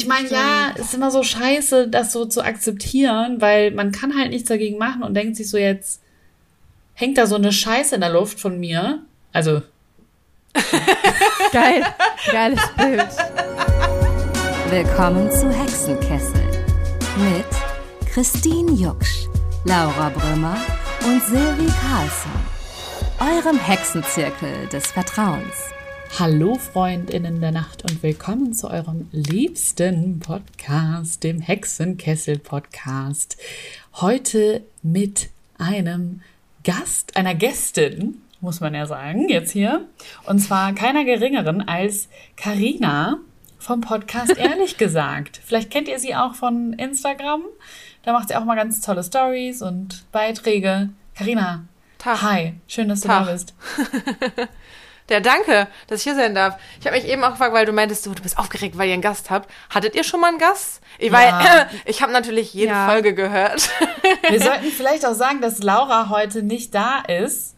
ich meine, ja, ist immer so scheiße, das so zu akzeptieren, weil man kann halt nichts dagegen machen und denkt sich so jetzt, hängt da so eine Scheiße in der Luft von mir. Also. Geil. Geiles Bild. Willkommen zu Hexenkessel mit Christine Jucksch, Laura Brümmer und Silvi Carlsson. Eurem Hexenzirkel des Vertrauens. Hallo Freundinnen der Nacht und willkommen zu eurem liebsten Podcast, dem Hexenkessel Podcast. Heute mit einem Gast, einer Gästin, muss man ja sagen, jetzt hier. Und zwar keiner geringeren als Karina vom Podcast Ehrlich gesagt. Vielleicht kennt ihr sie auch von Instagram. Da macht sie auch mal ganz tolle Stories und Beiträge. Karina, hi, schön, dass du Tag. da bist. Der danke, dass ich hier sein darf. Ich habe mich eben auch gefragt, weil du meintest, du, du bist aufgeregt, weil ihr einen Gast habt. Hattet ihr schon mal einen Gast? Ich, weil, Ja. ich habe natürlich jede Ja. Folge gehört. Wir sollten vielleicht auch sagen, dass Laura heute nicht da ist.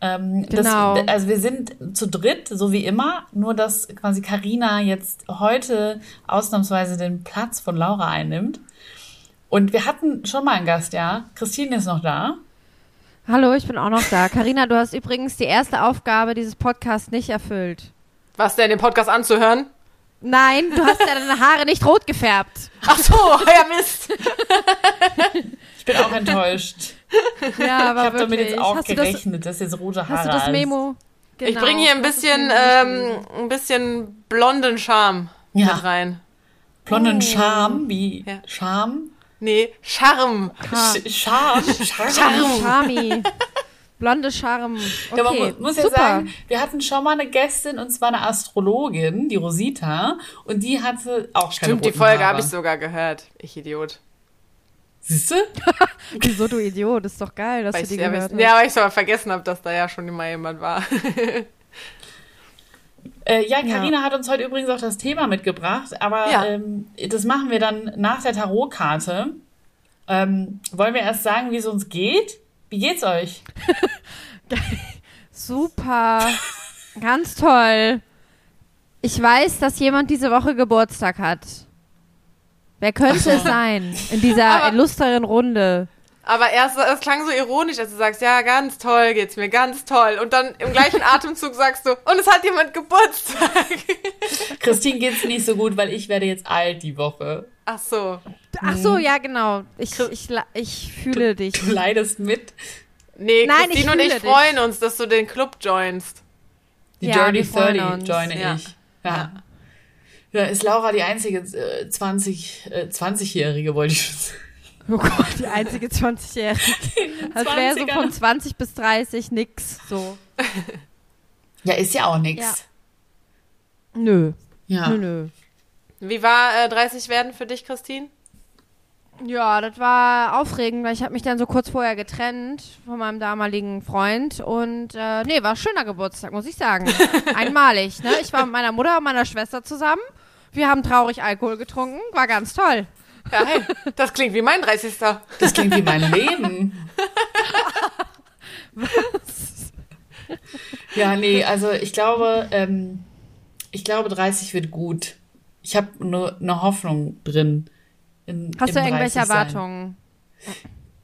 Ähm, Genau. Das, also wir sind zu dritt, so wie immer, nur dass quasi Karina jetzt heute ausnahmsweise den Platz von Laura einnimmt. Und wir hatten schon mal einen Gast, ja. Christine ist noch da. Hallo, ich bin auch noch da. Karina, du hast übrigens die erste Aufgabe dieses Podcasts nicht erfüllt. Was denn, den Podcast anzuhören? Nein, du hast ja deine Haare nicht rot gefärbt. Ach so, ja Mist. Ich bin auch enttäuscht. Ja, aber ich habe damit jetzt auch hast du das, gerechnet, dass jetzt rote Haare hast du das Memo? Genau. Ich bringe hier ein bisschen, ähm, ein bisschen blonden Charme Ja. mit rein. Blonden Oh. Charme, wie Ja. Charme? Nee, Charme. Sch- Charme? Charme. Charmi. Blonde Charme. Okay, Ja, man mu- muss ja super. sagen, wir hatten schon mal eine Gästin und zwar eine Astrologin, die Rosita, und die hatte auch keine Stimmt, die roten Folge habe ich sogar gehört. Ich Idiot. Siehst du? Wieso, du Idiot? Ist doch geil, dass Weil du ich, die ja, gehört hast. ja, aber ich aber vergessen habe, dass da ja schon immer jemand war. Äh, ja, Karina hat uns heute übrigens auch das Thema mitgebracht, aber Ja. ähm, das machen wir dann nach der Tarotkarte. Ähm, wollen wir erst sagen, wie es uns geht? Wie geht's euch? Super. Ganz toll. Ich weiß, dass jemand diese Woche Geburtstag hat. Wer könnte es sein in dieser Aber- illustren Runde? Aber erst, es klang so ironisch, als du sagst, ja, ganz toll geht's mir, ganz toll. Und dann im gleichen Atemzug sagst du, und es hat jemand Geburtstag. Christine geht's nicht so gut, weil ich werde jetzt alt die Woche. Ach so. Ach so, ja, genau. Ich, ich, ich fühle dich. Du leidest mit. Nee, Nein, Christine ich und ich dich. freuen uns, dass du den Club joinst. Die Ja, Dirty wir freuen 30 uns. joine Ja. ich. Ja. ja. ist Laura die einzige äh, 20, äh, 20-Jährige, wollte ich schon sagen. Oh Gott, die einzige 20-Jährige. Als wäre so 20ern. von 20 bis 30 nix. So. Ja, ist ja auch nix. Nö. Ja. Nö, nö. Wie war äh, 30 werden für dich, Christine? Ja, das war aufregend, weil ich habe mich dann so kurz vorher getrennt von meinem damaligen Freund und äh, nee, war ein schöner Geburtstag, muss ich sagen. Einmalig, ne? Ich war mit meiner Mutter und meiner Schwester zusammen. Wir haben traurig Alkohol getrunken, war ganz toll. Ja, hey, das klingt wie mein 30. Das klingt wie mein Leben. Ja, nee, also ich glaube, ähm, ich glaube, 30 wird gut. Ich habe nur eine Hoffnung drin. In, Hast du irgendwelche 30 sein. Erwartungen?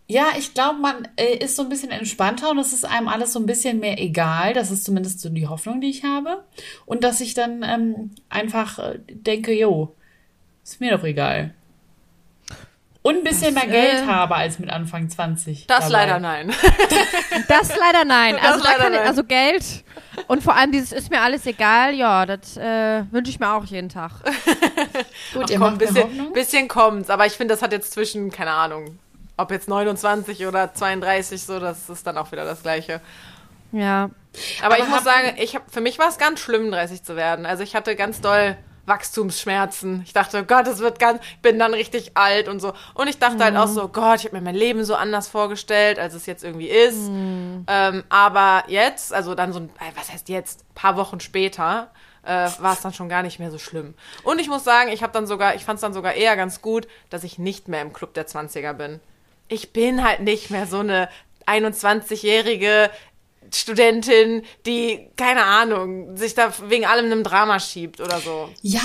Ja, ich glaube, man äh, ist so ein bisschen entspannter und es ist einem alles so ein bisschen mehr egal. Das ist zumindest so die Hoffnung, die ich habe. Und dass ich dann ähm, einfach äh, denke, jo, ist mir doch egal. Und ein bisschen mehr Geld äh, habe als mit Anfang 20. Das dabei. leider nein. Das leider nein. Das Also, da leider kann ich, nein. also Geld und vor allem dieses ist mir alles egal, ja, das äh, wünsche ich mir auch jeden Tag. Gut, ihr Komm, mir bisschen, bisschen kommt's. Aber ich finde, das hat jetzt zwischen, keine Ahnung, ob jetzt 29 oder 32 so, das ist dann auch wieder das Gleiche. Ja. Aber, Aber ich muss sagen, ich hab, für mich war es ganz schlimm, 30 zu werden. Also ich hatte ganz doll Wachstumsschmerzen. Ich dachte, Gott, es wird ganz, ich bin dann richtig alt und so. Und ich dachte halt auch so, Gott, ich habe mir mein Leben so anders vorgestellt, als es jetzt irgendwie ist. Ähm, aber jetzt, also dann so, ein, äh, was heißt jetzt, paar Wochen später, äh, war es dann schon gar nicht mehr so schlimm. Und ich muss sagen, ich habe dann sogar, ich fand es dann sogar eher ganz gut, dass ich nicht mehr im Club der 20er bin. Ich bin halt nicht mehr so eine 21-jährige Studentin, die, keine Ahnung, sich da wegen allem einem Drama schiebt oder so. Ja,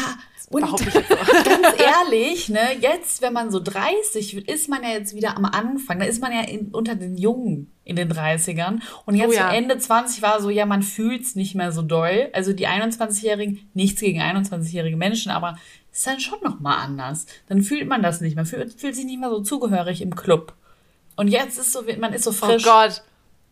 Und ganz ehrlich, ne, jetzt, wenn man so 30 wird, ist man ja jetzt wieder am Anfang. Da ist man ja in, unter den Jungen in den 30ern. Und jetzt Oh ja. so Ende 20 war so, ja, man fühlt's nicht mehr so doll. Also die 21-Jährigen, nichts gegen 21-jährige Menschen, aber ist dann schon nochmal anders. Dann fühlt man das nicht mehr, fühlt, fühlt sich nicht mehr so zugehörig im Club. Und jetzt ist so, man ist so Oh frisch. Gott.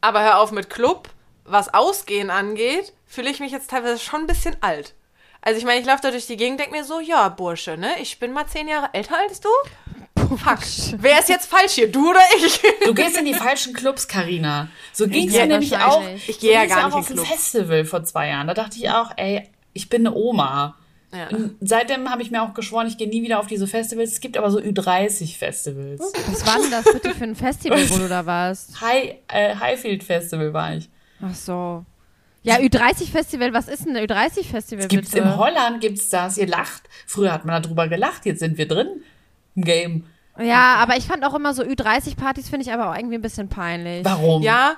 Aber hör auf mit Club. Was Ausgehen angeht, fühle ich mich jetzt teilweise schon ein bisschen alt. Also ich meine, ich laufe da durch die Gegend, denke mir so, ja, Bursche, ne? Ich bin mal zehn Jahre älter als du. Fuck. Wer ist jetzt falsch hier? Du oder ich? Du gehst in die falschen Clubs, Karina. So ging's Ja, mir nämlich auch. Ich gehe ja ging's gar auch nicht in auf ein. Festival vor zwei Jahren. Da dachte ich auch, ey, ich bin eine Oma. Ja. Und seitdem habe ich mir auch geschworen, ich gehe nie wieder auf diese Festivals. Es gibt aber so Ü30-Festivals. Was war denn das bitte für ein Festival, wo du da warst? High, äh, Highfield Festival war ich. Ach so. Ja, Ü30-Festival, was ist denn ein Ü30-Festival Gibt's bitte? in Holland, gibt's das. Ihr lacht. Früher hat man darüber gelacht, jetzt sind wir drin im Game. Ja, aber ich fand auch immer so Ü30-Partys, finde ich aber auch irgendwie ein bisschen peinlich. Warum? Ja,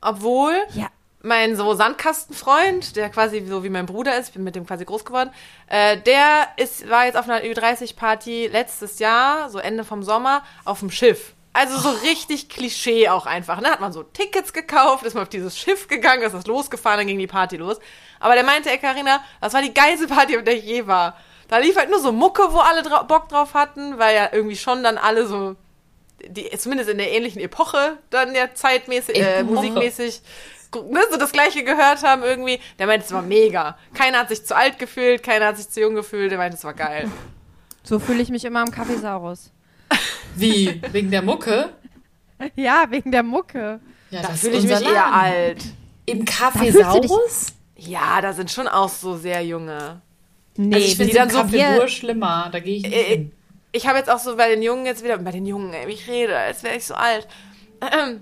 obwohl Ja. Mein so Sandkastenfreund, der quasi so wie mein Bruder ist, ich bin mit dem quasi groß geworden, äh, der ist, war jetzt auf einer Ü30-Party letztes Jahr, so Ende vom Sommer, auf dem Schiff. Also so richtig Klischee auch einfach. Ne? Hat man so Tickets gekauft, ist man auf dieses Schiff gegangen, ist das losgefahren, dann ging die Party los. Aber der meinte, ey Carina, das war die geilste Party, auf der ich je war. Da lief halt nur so Mucke, wo alle dra Bock drauf hatten, weil ja irgendwie schon dann alle so, die, zumindest in der ähnlichen Epoche dann ja zeitmäßig, äh, musikmäßig ne, so das gleiche gehört haben irgendwie. Der meinte, es war mega. Keiner hat sich zu alt gefühlt, keiner hat sich zu jung gefühlt. Der meinte, es war geil. So fühle ich mich immer am Kaffeesaurus. Wie? Wegen der Mucke? Ja, wegen der Mucke. Ja, Da fühle ich mich unser eher Laden. alt. Im Kaffeesaurus? Ja, da sind schon auch so sehr junge. Nee, Also ich finde die dann so Kaffee schlimmer. Da gehe ich nicht Äh, hin. Ich habe jetzt auch so bei den Jungen jetzt wieder, bei den Jungen, ey, wie ich rede, als wäre ich so alt.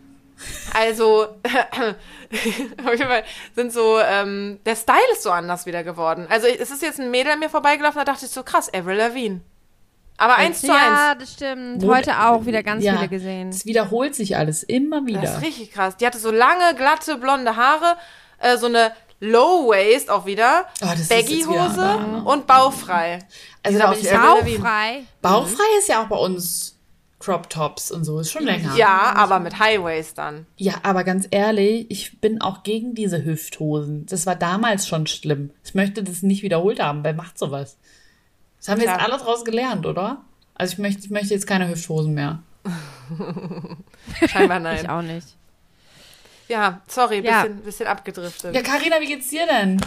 Also, auf jeden Fall sind so, ähm, der Style ist so anders wieder geworden. Also, es ist jetzt ein Mädel an mir vorbeigelaufen, da dachte ich so, krass, Avril Lavigne. Aber eins zu ja, eins. das stimmt. Wo- Heute auch wieder ganz Ja, viele gesehen. Es wiederholt sich alles immer Das wieder. ist richtig krass. Die hatte so lange, glatte, blonde Haare, äh, so eine Low Waist auch wieder, Oh, das wieder Baggy-Hose da. und bauchfrei. Also Sieht da bin ich Avril auch Lavigne. Bauchfrei. Bauchfrei ist ja auch bei uns Crop Tops und so, ist schon länger. Ja, aber mit High Waist dann. Ja, aber ganz ehrlich, ich bin auch gegen diese Hüfthosen. Das war damals schon schlimm. Ich möchte das nicht wiederholt haben. Wer macht sowas? Das haben wir jetzt Tja. alle draus gelernt, oder? Also ich möchte, ich möchte jetzt keine Hüfthosen mehr. Scheinbar Ich nein. auch nicht. Ja, sorry, Ja. bisschen, bisschen abgedriftet. Ja, Karina, wie geht's dir denn?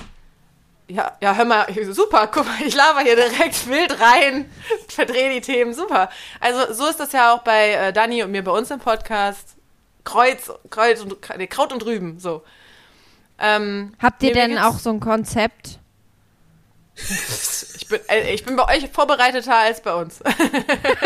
Ja, ja, hör mal, super, guck mal, ich laber hier direkt wild rein, verdrehe die Themen, super. Also so ist das ja auch bei äh, Dani und mir bei uns im Podcast. Kreuz, Kreuz und nee, Kraut und Rüben, so. Ähm, Habt ihr denn auch so ein Konzept? Ich bin, äh, ich bin bei euch vorbereiteter als bei uns.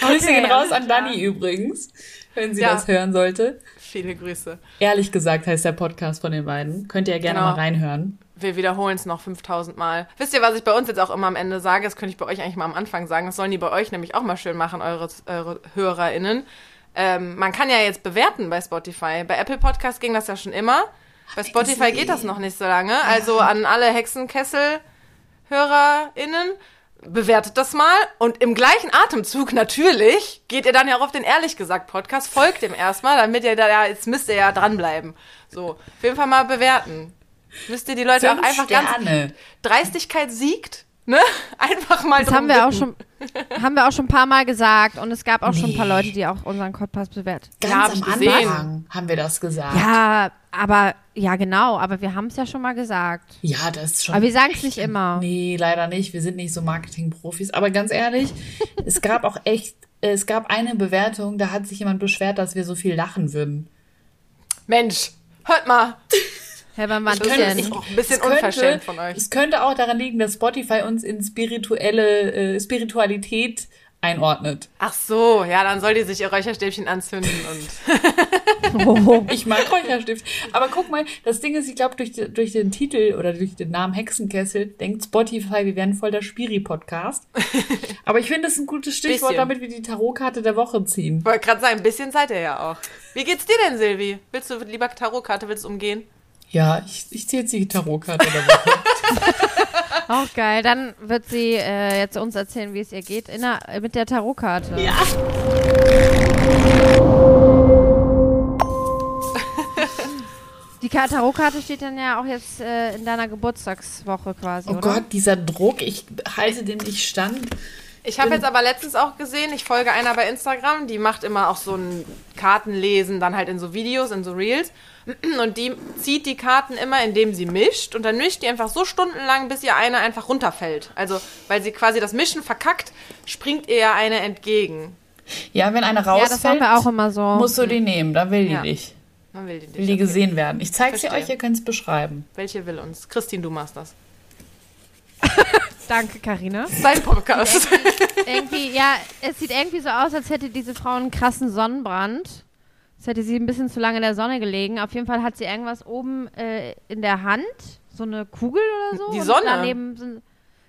Grüße gehen raus an klar. Dani übrigens, wenn sie Ja. das hören sollte. Viele Grüße. Ehrlich gesagt heißt der Podcast von den beiden. Könnt ihr ja gerne Genau. mal reinhören. Wir wiederholen es noch 5000 Mal. Wisst ihr, was ich bei uns jetzt auch immer am Ende sage? Das könnte ich bei euch eigentlich mal am Anfang sagen. Das sollen die bei euch nämlich auch mal schön machen, eure, eure HörerInnen. Ähm, man kann ja jetzt bewerten bei Spotify. Bei Apple Podcast ging das ja schon immer. Bei Spotify geht das noch nicht so lange. Also an alle Hexenkessel-HörerInnen, bewertet das mal. Und im gleichen Atemzug natürlich geht ihr dann ja auch auf den Ehrlich gesagt Podcast, folgt dem erstmal, damit ihr da, jetzt müsst ihr ja dranbleiben. So, auf jeden Fall mal bewerten. Müsst ihr die Leute Fünf auch einfach ganz Sterne. Dreistigkeit siegt, ne? Einfach mal Das haben wir auch schon, haben wir auch schon ein paar Mal gesagt und es gab auch schon ein paar Leute, die auch unseren Podcast bewertet. Ganz Ja, am gesehen. Anfang haben wir das gesagt. Ja, aber ja genau, aber wir haben es ja schon mal gesagt. Ja, das ist schon. Aber wir sagen es nicht immer. Nee, leider nicht. Wir sind nicht so Marketing-Profis. Aber ganz ehrlich, es gab auch echt, es gab eine Bewertung, da hat sich jemand beschwert, dass wir so viel lachen würden. Mensch, hört mal. Hä, wann war Das das ist auch ein bisschen Es könnte- unverschämt von euch. Es könnte auch daran liegen, dass Spotify uns in spirituelle äh, Spiritualität einordnet. Ach so, ja, dann soll die sich ihr Räucherstäbchen anzünden und Oh, Ich mag Räucherstift. Aber guck mal, das Ding ist, ich glaube, durch, durch den Titel oder durch den Namen Hexenkessel denkt Spotify, wir wären voll der Spiri-Podcast. Aber ich finde, das ist ein gutes Stichwort, Bisschen. damit wir die Tarotkarte der Woche ziehen. wollte gerade sagen, ein bisschen seid ihr ja auch. Wie geht's dir denn, Silvi? Willst du lieber Tarotkarte, willst du umgehen? Ja, ich, ich ziehe jetzt die Tarotkarte der Woche. Auch geil. Dann wird sie äh, jetzt uns erzählen, wie es ihr geht in der, mit der Tarotkarte. Ja. Die Ka- Tarotkarte steht dann ja auch jetzt äh, in deiner Geburtstagswoche quasi, Oh oder? Gott, dieser Druck, ich halte dem nicht stand. Ich habe jetzt aber letztens auch gesehen, ich folge einer bei Instagram, die macht immer auch so ein Kartenlesen, dann halt in so Videos, in so Reels. Und die zieht die Karten immer, indem sie mischt. Und dann mischt die einfach so stundenlang, bis ihr eine einfach runterfällt. Also, weil sie quasi das Mischen verkackt, springt ihr ja eine entgegen. Ja, wenn eine Ja, rausfällt, das machen wir auch immer so. musst du die nehmen, dann will die Ja. dich. Man will die nicht. Will die Okay. gesehen werden. Ich zeige sie euch, ihr könnt es beschreiben. Welche will uns? Christine, du machst das. Danke, Karina. Dein Podcast. irgendwie, ja, es sieht irgendwie so aus, als hätte diese Frau einen krassen Sonnenbrand. Als hätte sie ein bisschen zu lange in der Sonne gelegen. Auf jeden Fall hat sie irgendwas oben äh, in der Hand, so eine Kugel oder so. Die Sonne? Daneben sind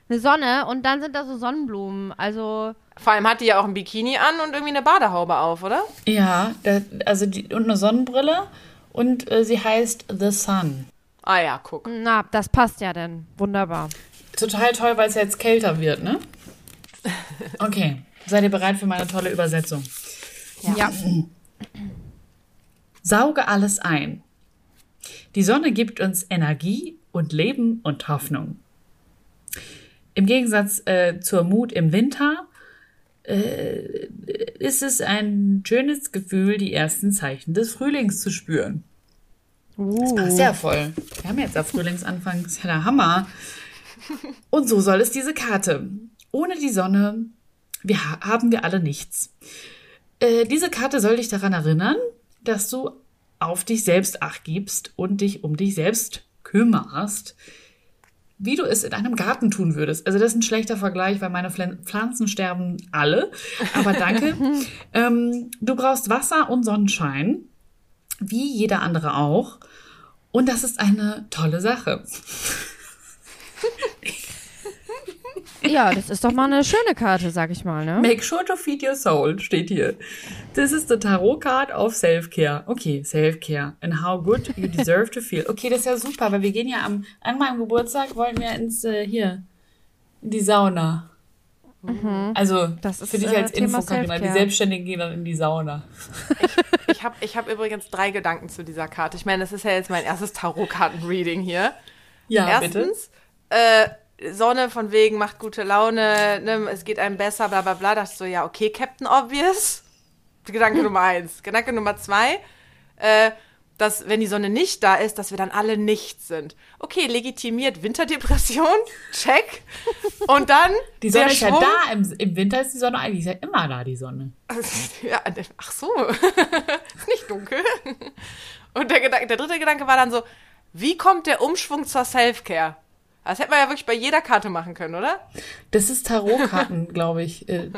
eine Sonne und dann sind da so Sonnenblumen. Also, Vor allem hat die ja auch ein Bikini an und irgendwie eine Badehaube auf, oder? Ja, da, also die, und eine Sonnenbrille und äh, sie heißt The Sun. Ah ja, guck. na, das passt ja dann. Wunderbar. Total toll, weil es jetzt kälter wird, ne? Okay, seid ihr bereit für meine tolle Übersetzung? Ja. Sauge alles ein. Die Sonne gibt uns Energie und Leben und Hoffnung. Im Gegensatz äh, zur Mut im Winter äh, ist es ein schönes Gefühl, die ersten Zeichen des Frühlings zu spüren. Das passt ja voll. Wir haben jetzt ja Frühlingsanfang, das ist ja der Hammer. Und so soll es diese Karte. Ohne die Sonne wir, ha- haben wir alle nichts. Äh, diese Karte soll dich daran erinnern, dass du auf dich selbst acht gibst und dich um dich selbst kümmerst, wie du es in einem Garten tun würdest. Also das ist ein schlechter Vergleich, weil meine Pflan- Pflanzen sterben alle. Aber danke. ähm, du brauchst Wasser und Sonnenschein, wie jeder andere auch. Und das ist eine tolle Sache. Ja, das ist doch mal eine schöne Karte, sag ich mal, ne? Make sure to feed your soul, steht hier. This is the Tarot card of Self-Care. Okay, Self-Care. And how good you deserve to feel. Okay, das ist ja super, weil wir gehen ja am, an meinem Geburtstag wollen wir ins, äh, hier, in die Sauna. Also, Das ist, für dich äh, als Thema Info, Carina, die. Selbstständigen gehen dann in die Sauna. Ich habe ich hab übrigens drei Gedanken zu dieser Karte. Ich meine, das ist ja jetzt mein erstes Tarotkarten-Reading hier. Ja, bitte. Erstens, äh, Sonne von wegen macht gute Laune, ne, es geht einem besser, bla bla bla. Dachte ich so, ja, okay, Captain Obvious. Gedanke Nummer eins. Gedanke Nummer zwei, äh, dass, wenn die Sonne nicht da ist, dass wir dann alle nichts sind. Okay, legitimiert Winterdepression, check. Und dann Die Sonne ist ja da, im, im Winter ist die Sonne, ist ja immer da, die Sonne. Ja, ach so. ist nicht dunkel. Und der, Gedanke, der dritte Gedanke war dann so, wie kommt der Umschwung zur Self-Care? Das hätte man ja wirklich bei jeder Karte machen können, oder? Das ist Tarotkarten, glaube ich, äh,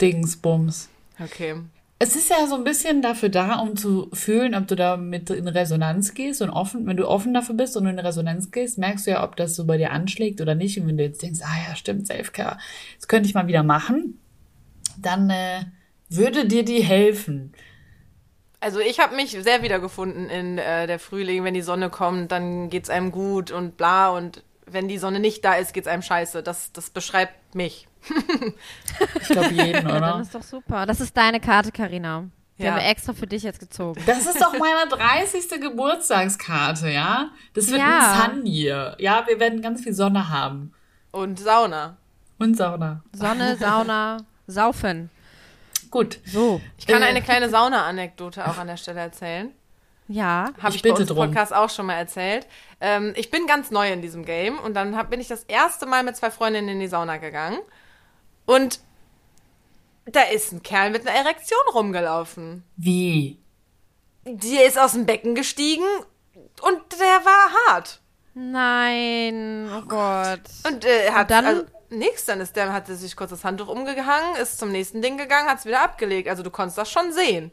Dingsbums. Okay. Es ist ja so ein bisschen dafür da, um zu fühlen, ob du da mit in Resonanz gehst und offen, wenn du offen dafür bist und in Resonanz gehst, merkst du ja, ob das so bei dir anschlägt oder nicht. Und wenn du jetzt denkst, ah ja, stimmt, Selfcare, das könnte ich mal wieder machen, dann äh, würde dir die helfen. Also ich habe mich sehr wiedergefunden in äh, der Frühling, wenn die Sonne kommt, dann geht's einem gut und bla und wenn die Sonne nicht da ist, geht's einem scheiße. Das, das beschreibt mich. Ich glaube jeden, Ja, dann oder? ist doch super. Das ist deine Karte, Karina. Die Ja. haben wir extra für dich jetzt gezogen. Das ist doch meine 30. Geburtstagskarte, ja? Das wird Ja. ein Sun Year. Ja, wir werden ganz viel Sonne haben. Und Sauna. Und Sauna. Sonne, Sauna, Saufen. Gut. So. Ich kann Äh. eine kleine Sauna-Anekdote auch an der Stelle erzählen. Ja. Habe Ich ich, bei bitte uns im drum. Podcast auch schon mal erzählt. Ähm, ich bin ganz neu in diesem Game und dann hab, bin ich das erste Mal mit zwei Freundinnen in die Sauna gegangen. Und da ist ein Kerl mit einer Erektion rumgelaufen. Wie? Der ist aus dem Becken gestiegen und der war hart. Nein. Oh Gott. Und äh, hat dann? also, nix, dann ist der, hat er sich kurz das Handtuch umgehangen, ist zum nächsten Ding gegangen, hat es wieder abgelegt. Also du konntest das schon sehen.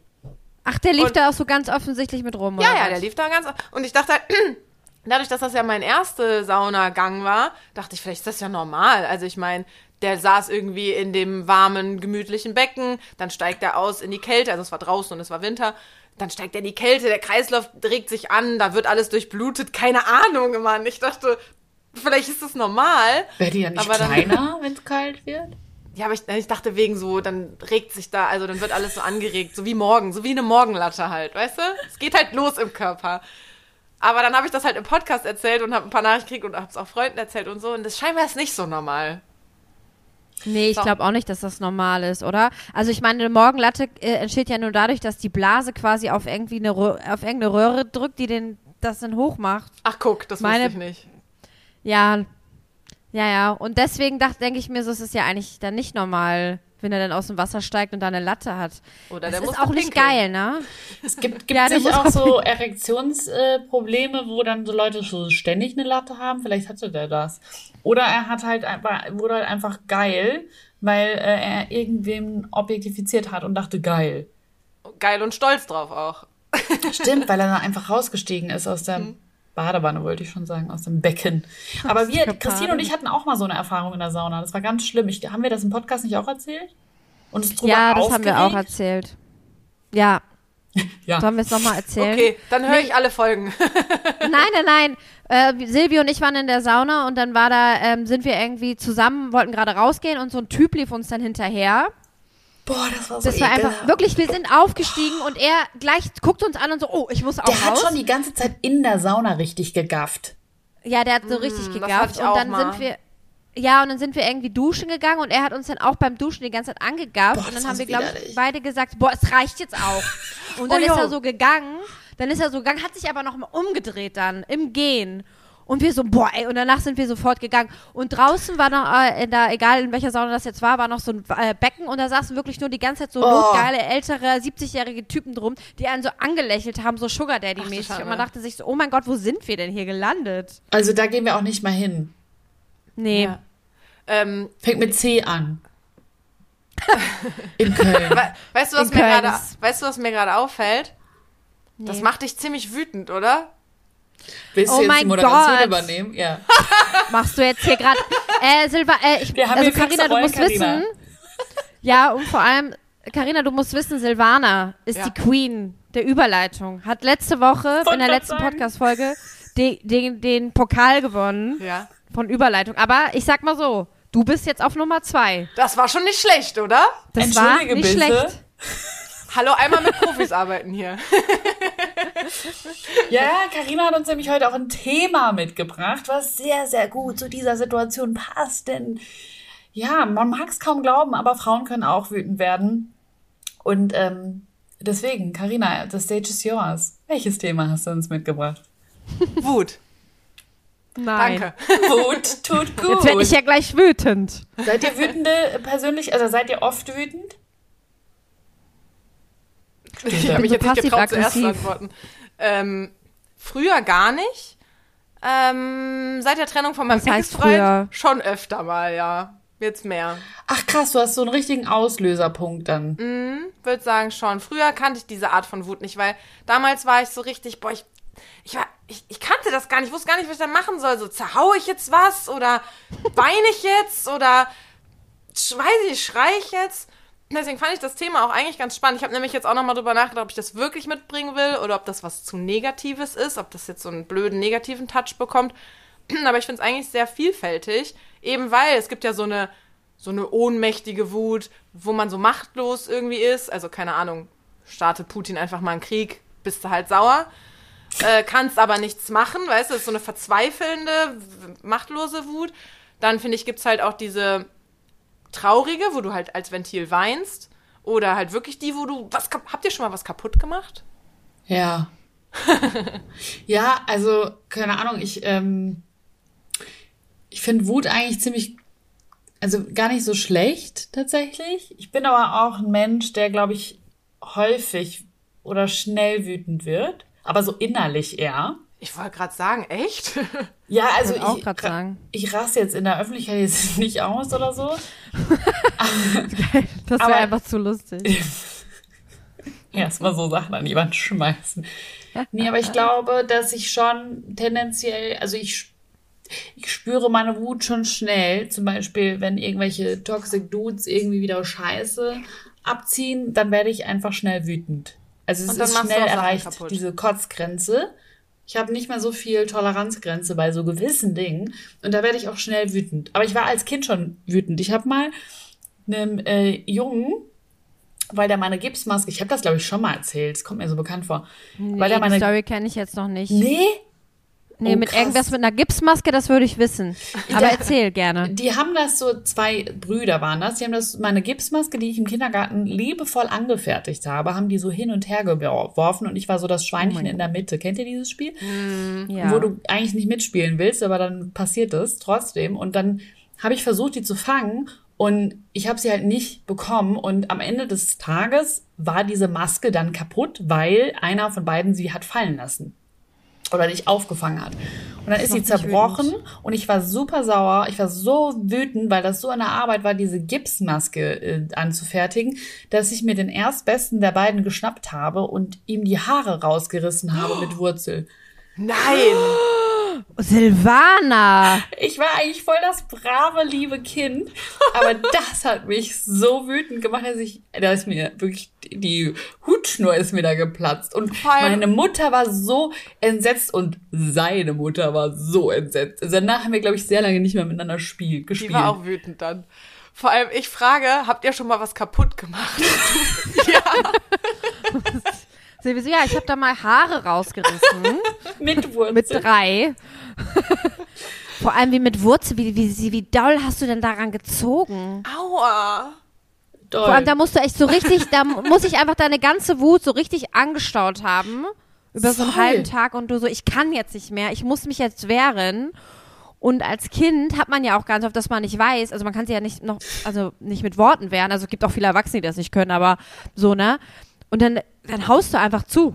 Ach, der lief Und- da auch so ganz offensichtlich mit rum. Ja, oder ja, was? der lief da ganz. Und ich dachte halt, dadurch, dass das ja mein erster Saunagang war, dachte ich, vielleicht ist das ja normal. Also ich meine, der saß irgendwie in dem warmen, gemütlichen Becken, dann steigt er aus in die Kälte, also es war draußen und es war Winter. Dann steigt er in die Kälte, der Kreislauf regt sich an, da wird alles durchblutet, keine Ahnung, Mann. Ich dachte, vielleicht ist das normal. Wäre die ja nicht Aber dann- kleiner, wenn es kalt wird? Ja, aber ich, ich dachte wegen so, dann regt sich da, also dann wird alles so angeregt, so wie morgen, so wie eine Morgenlatte halt, weißt du? Es geht halt los im Körper. Aber dann habe ich das halt im Podcast erzählt und habe ein paar Nachrichten gekriegt und habe es auch Freunden erzählt und so. Und das scheinbar ist nicht so normal. Nee, ich glaube auch nicht, dass das normal ist, oder? Also ich meine, eine Morgenlatte äh, entsteht ja nur dadurch, dass die Blase quasi auf irgendwie eine Rö auf irgendeine Röhre drückt, die den das dann hochmacht. Ach guck, das Meine- wusste ich nicht. Ja, ja, ja. Und deswegen dachte, denke ich mir, so es ist ja eigentlich dann nicht normal, wenn er dann aus dem Wasser steigt und da eine Latte hat. Oder Das der muss ist auch nicht geil, ne? Es gibt, gibt Ja, muss auch so Erektionsprobleme, wo dann so Leute so ständig eine Latte haben. Vielleicht hatte der das. Oder er hat halt einfach, wurde halt einfach geil, weil äh, er irgendwem objektifiziert hat und dachte geil. Geil und stolz drauf auch. Stimmt, weil er dann einfach rausgestiegen ist aus der Badewanne, wollte ich schon sagen, aus dem Becken. Aber wir, Christine und ich hatten auch mal so eine Erfahrung in der Sauna. Das war ganz schlimm. Ich, haben wir das im Podcast nicht auch erzählt? Und es drüber Ja, das haben wir auch erzählt. Ja, Ja. sollen wir es nochmal erzählen? Okay, dann höre ich alle Folgen. Nein, nein, nein. Äh, Silvi und ich waren in der Sauna und dann war da, ähm, sind wir irgendwie zusammen, wollten gerade rausgehen und so ein Typ lief uns dann hinterher. Boah, das war so Das war einfach, ekelhaft. wirklich, wir sind aufgestiegen und er gleich guckt uns an und so, oh, ich muss auch Der hat raus. schon die ganze Zeit in der Sauna richtig gegafft. ja, der hat so richtig das hatte gegafft und dann mal. sind wir, ja, und dann sind wir irgendwie duschen gegangen und er hat uns dann auch beim Duschen die ganze Zeit angegafft Boah, und dann haben wir, glaube ich, beide gesagt, boah, es reicht jetzt auch. Und dann Oh, ist jo. er so gegangen, dann ist er so gegangen, hat sich aber noch mal umgedreht dann im Gehen. Und wir so, boah, ey, und danach sind wir sofort gegangen. Und draußen war noch, äh, in der, egal in welcher Sauna das jetzt war, war noch so ein äh, Becken und da saßen wirklich nur die ganze Zeit so Oh. notgeile, ältere, 70-jährige Typen drum, die einen so angelächelt haben, so Sugar Daddy-mäßig. Und man dachte sich so, oh mein Gott, wo sind wir denn hier gelandet? Also da gehen wir auch nicht mal hin. Nee. Ja. Ähm, Fängt mit C an. In Köln. we weißt du, was In mir gerade, ist- weißt du, was mir gerade auffällt? Das Nee. macht dich ziemlich wütend, oder? Willst Oh du jetzt die mein Moderation Gott. übernehmen? Ja. Machst du jetzt hier gerade. Äh, Silva, äh, ich, Wir haben also Carina, du musst Carina. wissen. Ja, und vor allem, Carina, du musst wissen, Silvana ist Ja. die Queen der Überleitung. Hat letzte Woche Wollt in der letzten. Podcast-Folge den, den, den Pokal gewonnen Ja. von Überleitung. Aber ich sag mal so, du bist jetzt auf Nummer zwei. Das war schon nicht schlecht, oder? Das war nicht bitte. schlecht. Hallo, einmal mit Profis arbeiten hier. Ja, Karina hat uns nämlich heute auch ein Thema mitgebracht, was sehr, sehr gut zu dieser Situation passt. Denn ja, man mag es kaum glauben, aber Frauen können auch wütend werden. Und ähm, deswegen, Karina, the stage is yours. Welches Thema hast du uns mitgebracht? Wut. Nein. Danke. Wut tut gut. Jetzt werde ich ja gleich wütend. Seid ihr wütende persönlich, also seid ihr oft wütend? Ich bin habe mich so jetzt nicht getraut, zuerst zu antworten. Ähm, früher gar nicht. Ähm, seit der Trennung von meinem Was heißt Ex-Freund früher? schon öfter mal, ja. Jetzt mehr. Ach krass, du hast so einen richtigen Auslöserpunkt dann. Würde sagen schon. Früher kannte ich diese Art von Wut nicht, weil damals war ich so richtig, boah, ich, ich war, ich, ich kannte das gar nicht, ich wusste gar nicht, was ich da machen soll. So, zerhaue ich jetzt was oder weine ich jetzt oder weiß ich, schrei ich jetzt? Deswegen fand ich das Thema auch eigentlich ganz spannend. Ich habe nämlich jetzt auch nochmal drüber nachgedacht, ob ich das wirklich mitbringen will oder ob das was zu Negatives ist, ob das jetzt so einen blöden negativen Touch bekommt. Aber ich finde es eigentlich sehr vielfältig, eben weil es gibt ja so eine, so eine ohnmächtige Wut, wo man so machtlos irgendwie ist. Also keine Ahnung, startet Putin einfach mal einen Krieg, bist du halt sauer. Äh, kannst aber nichts machen, weißt du, ist so eine verzweifelnde, machtlose Wut. Dann finde ich, gibt's halt auch diese traurige, wo du halt als Ventil weinst. Oder halt wirklich die, wo du, was, habt ihr schon mal was kaputt gemacht? Ja. ja, also, keine Ahnung, ich, ähm, ich finde Wut eigentlich ziemlich, also gar nicht so schlecht tatsächlich. Ich bin aber auch ein Mensch, der, glaube ich, häufig oder schnell wütend wird, aber so innerlich eher. Ich wollte gerade sagen, echt? Ja, also ich, grad sagen. ich raste jetzt in der Öffentlichkeit jetzt nicht aus oder so. Das wäre einfach zu lustig. Erstmal so Sachen an Wand schmeißen. Nee, aber ich glaube, dass ich schon tendenziell, also ich, ich spüre meine Wut schon schnell. Zum Beispiel, wenn irgendwelche Toxic Dudes irgendwie wieder Scheiße abziehen, dann werde ich einfach schnell wütend. Also es ist schnell erreicht, kaputt. diese Kotzgrenze. Ich habe nicht mehr so viel Toleranzgrenze bei so gewissen Dingen. Und da werde ich auch schnell wütend. Aber ich war als Kind schon wütend. Ich habe mal einem äh, Jungen, weil der meine Gipsmaske, ich habe das glaube ich schon mal erzählt, es kommt mir so bekannt vor. Nee, weil der die meine, Story kenne ich jetzt noch nicht. nee, Nee, Oh, mit krass. irgendwas mit einer Gipsmaske, das würde ich wissen. Aber Der- erzähl gerne. Die haben das so, zwei Brüder waren das, die haben das, meine Gipsmaske, die ich im Kindergarten liebevoll angefertigt habe, haben die so hin und her geworfen und ich war so das Schweinchen in der Mitte. Kennt ihr dieses Spiel? Ja. Wo du eigentlich nicht mitspielen willst, aber dann passiert es trotzdem und dann habe ich versucht, die zu fangen und ich habe sie halt nicht bekommen und am Ende des Tages war diese Maske dann kaputt, weil einer von beiden sie hat fallen lassen oder nicht aufgefangen hat. Und dann ist sie zerbrochen und ich war super sauer. Ich war so wütend, weil das so eine Arbeit war, diese Gipsmaske äh, anzufertigen, dass ich mir den erstbesten der beiden geschnappt habe und ihm die Haare rausgerissen habe mit Wurzel. Nein! Silvana! Ich war eigentlich voll das brave, liebe Kind, aber das hat mich so wütend gemacht, dass ich, da ist mir wirklich, die Hutschnur ist mir da geplatzt und meine Mutter war so entsetzt und seine Mutter war so entsetzt. Also danach haben wir, glaube ich, sehr lange nicht mehr miteinander spiel, Die gespielt. war auch wütend dann. Vor allem, ich frage, habt ihr schon mal was kaputt gemacht? Silvi so, ja, ich habe da mal Haare rausgerissen. mit Wurzel. mit drei. Vor allem wie mit Wurzel, wie, wie, wie doll hast du denn daran gezogen? Aua! Doll. Vor allem, da musst du echt so richtig, da muss ich einfach deine ganze Wut so richtig angestaut haben. Über so einen halben Tag und du so, ich kann jetzt nicht mehr, ich muss mich jetzt wehren. Und als Kind hat man ja auch ganz oft, dass man nicht weiß, also man kann sich ja nicht noch, also nicht mit Worten wehren, also es gibt auch viele Erwachsene, die das nicht können, aber so, ne? Und dann, dann haust du einfach zu.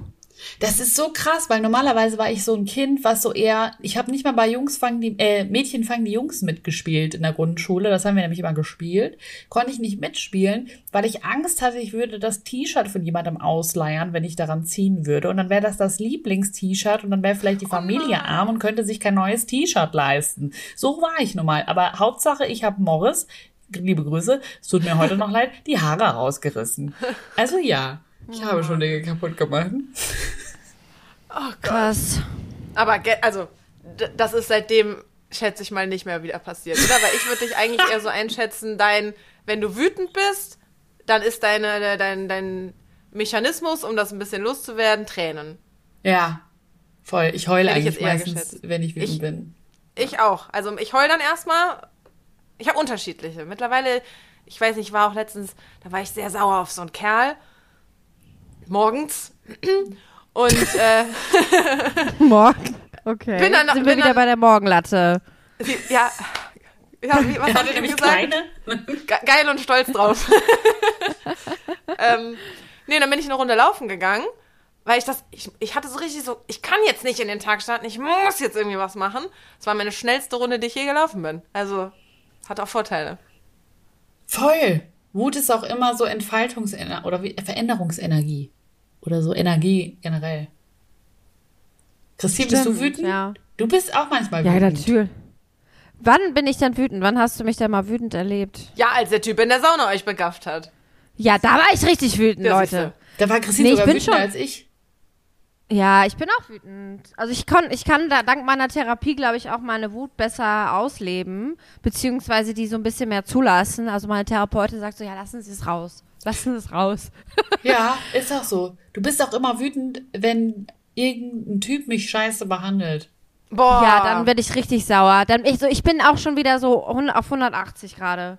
Das ist so krass, weil normalerweise war ich so ein Kind, was so eher, ich habe nicht mal bei Jungs fangen die, äh, Mädchen fangen die Jungs mitgespielt in der Grundschule. Das haben wir nämlich immer gespielt. Konnte ich nicht mitspielen, weil ich Angst hatte, ich würde das T-Shirt von jemandem ausleiern, wenn ich daran ziehen würde. Und dann wäre das das Lieblings-T-Shirt und dann wäre vielleicht die Familie arm und könnte sich kein neues T-Shirt leisten. So war ich nun mal. Aber Hauptsache, ich habe Morris, liebe Grüße, es tut mir heute noch leid, die Haare rausgerissen. Also ja, ich habe schon Dinge kaputt gemacht. Krass. Aber, also, das ist seitdem, schätze ich mal, nicht mehr wieder passiert, oder? Weil ich würde dich eigentlich eher so einschätzen, dein, wenn du wütend bist, dann ist deine, dein, dein Mechanismus, um das ein bisschen loszuwerden, Tränen. Ja, voll. Ich heule Hätte ich eigentlich eher meistens, geschätzt. wenn ich wütend Ich- bin. Ich auch. Also ich heul dann erstmal. Ich habe unterschiedliche. Mittlerweile, ich weiß nicht, war auch letztens, da war ich sehr sauer auf so einen Kerl. Morgens. Und äh, Morgen. Okay. Bin dann- Sind wir bin wieder dann- bei der Morgenlatte. sie, ja. Ja, wie, was hat er nämlich gesagt? Ge geil und stolz drauf. ähm, nee, dann bin ich eine Runde laufen gegangen, weil ich das, ich, ich hatte so richtig so, ich kann jetzt nicht in den Tag starten, ich muss jetzt irgendwie was machen. Das war meine schnellste Runde, die ich je gelaufen bin. Also, hat auch Vorteile. Voll. Wut ist auch immer so Entfaltungsenergie oder wie, Veränderungsenergie. Oder so Energie generell. Christine, bist du Stimmt, wütend? ja. Du bist auch manchmal Ja, wütend. natürlich. Wann bin ich denn wütend? Wann hast du mich denn mal wütend erlebt? Ja, als der Typ in der Sauna euch begafft hat. Ja, da war ich richtig wütend, Ja, Leute. Da war Christine Nee, ich sogar bin wütender schon- als ich. Ja, ich bin auch wütend. Also ich kann, ich kann da dank meiner Therapie, glaube ich, auch meine Wut besser ausleben, beziehungsweise die so ein bisschen mehr zulassen. Also meine Therapeutin sagt so, ja, lassen Sie es raus. Lassen Sie es raus. Ja, ist auch so. Du bist auch immer wütend, wenn irgendein Typ mich scheiße behandelt. Boah. Ja, dann werde ich richtig sauer. Dann ich so, ich bin auch schon wieder so 100 auf 180 gerade.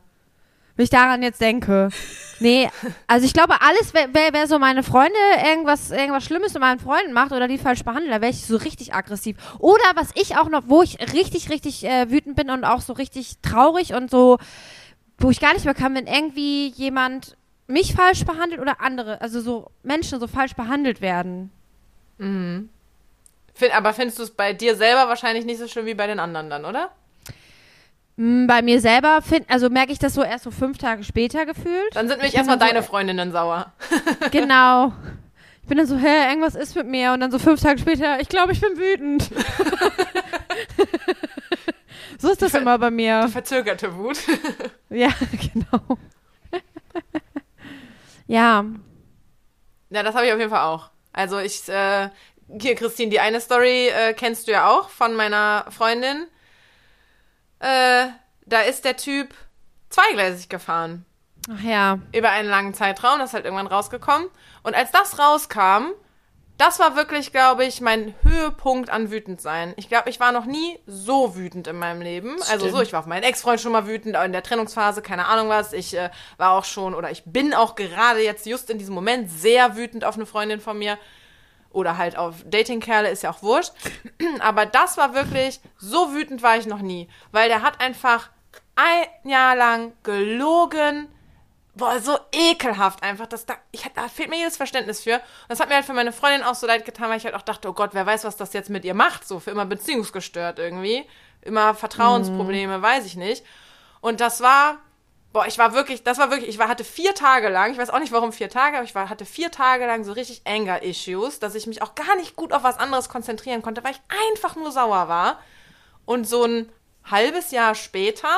Wenn ich daran jetzt denke. Nee, also ich glaube, alles, wer, wer, wer so meine Freunde irgendwas, irgendwas Schlimmes mit meinen Freunden macht oder die falsch behandelt, da wäre ich so richtig aggressiv. Oder was ich auch noch, wo ich richtig, richtig äh, wütend bin und auch so richtig traurig und so, wo ich gar nicht mehr kann, wenn irgendwie jemand mich falsch behandelt oder andere, also so Menschen so falsch behandelt werden. Find, aber findest du es bei dir selber wahrscheinlich nicht so schlimm wie bei den anderen dann, oder? Mm, Bei mir selber find, also merke ich das so erst so fünf Tage später gefühlt. Dann sind nämlich Ich bin erstmal so- deine Freundinnen sauer. Genau. Ich bin dann so, hä, irgendwas ist mit mir. Und dann so fünf Tage später, ich glaube, ich bin wütend. so ist das immer bei mir. Verzögerte Wut. Ja, genau. Ja. Ja, das habe ich auf jeden Fall auch. Also ich, äh, hier, Christine, die eine Story äh, kennst du ja auch von meiner Freundin. Äh, da ist der Typ zweigleisig gefahren. Ach ja. Über einen langen Zeitraum. Das ist halt irgendwann rausgekommen. Und als das rauskam, das war wirklich, glaube ich, mein Höhepunkt an wütend sein. Ich glaube, ich war noch nie so wütend in meinem Leben. Also so, ich war auf meinen Ex-Freund schon mal wütend, in der Trennungsphase, keine Ahnung was. Ich äh, war auch schon, oder ich bin auch gerade jetzt just in diesem Moment sehr wütend auf eine Freundin von mir. Oder halt auf Datingkerle, ist ja auch wurscht. Aber das war wirklich, so wütend war ich noch nie. Weil der hat einfach ein Jahr lang gelogen, boah, so ekelhaft einfach. Das, da, ich, da fehlt mir jedes Verständnis für. Und das hat mir halt für meine Freundin auch so leid getan, weil ich halt auch dachte, oh Gott, wer weiß, was das jetzt mit ihr macht. So für immer beziehungsgestört irgendwie. Immer Vertrauensprobleme, weiß ich nicht. Und das war, boah, ich war wirklich, das war wirklich, ich war, hatte vier Tage lang, ich weiß auch nicht warum vier Tage, aber ich war, hatte vier Tage lang so richtig Anger-Issues, dass ich mich auch gar nicht gut auf was anderes konzentrieren konnte, weil ich einfach nur sauer war. Und so ein halbes Jahr später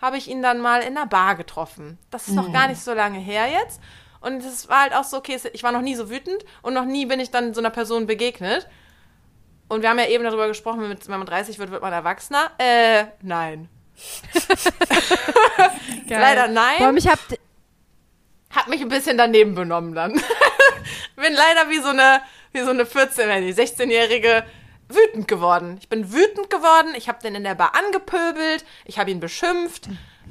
habe ich ihn dann mal in der Bar getroffen. Das ist noch gar nicht so lange her jetzt. Und es war halt auch so, okay, ich war noch nie so wütend und noch nie bin ich dann so einer Person begegnet. Und wir haben ja eben darüber gesprochen, wenn man 30 wird, wird man Erwachsener. Äh, nein. Leider nein. Allem, ich hab, Hat mich ein bisschen daneben benommen dann. bin leider wie so eine, wie so eine 14, nee, 16-jährige wütend geworden. Ich bin wütend geworden. Ich habe den in der Bar angepöbelt. Ich habe ihn beschimpft.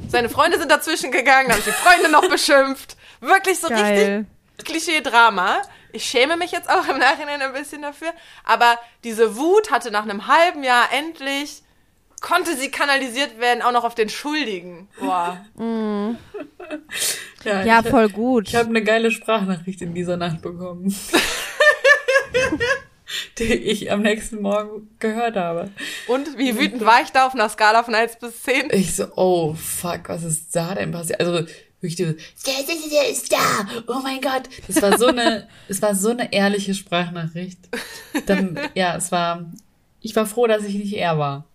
Seine Freunde sind dazwischen gegangen. Dann habe ich die Freunde noch beschimpft. Wirklich so Geil. richtig Klischee-Drama. Ich schäme mich jetzt auch im Nachhinein ein bisschen dafür. Aber diese Wut hatte nach einem halben Jahr endlich, konnte sie kanalisiert werden, auch noch auf den Schuldigen. Boah. ja, ich, voll gut. Ich habe eine geile Sprachnachricht in dieser Nacht bekommen. die ich am nächsten Morgen gehört habe. Und wie wütend war ich da auf einer Skala von 1 bis 10? Ich so, oh fuck, was ist da denn passiert? Also wirklich, der, der, der, der ist da. Oh mein Gott. Das war so eine, es war so eine ehrliche Sprachnachricht. Dann, ja, es war, ich war froh, dass ich nicht er war.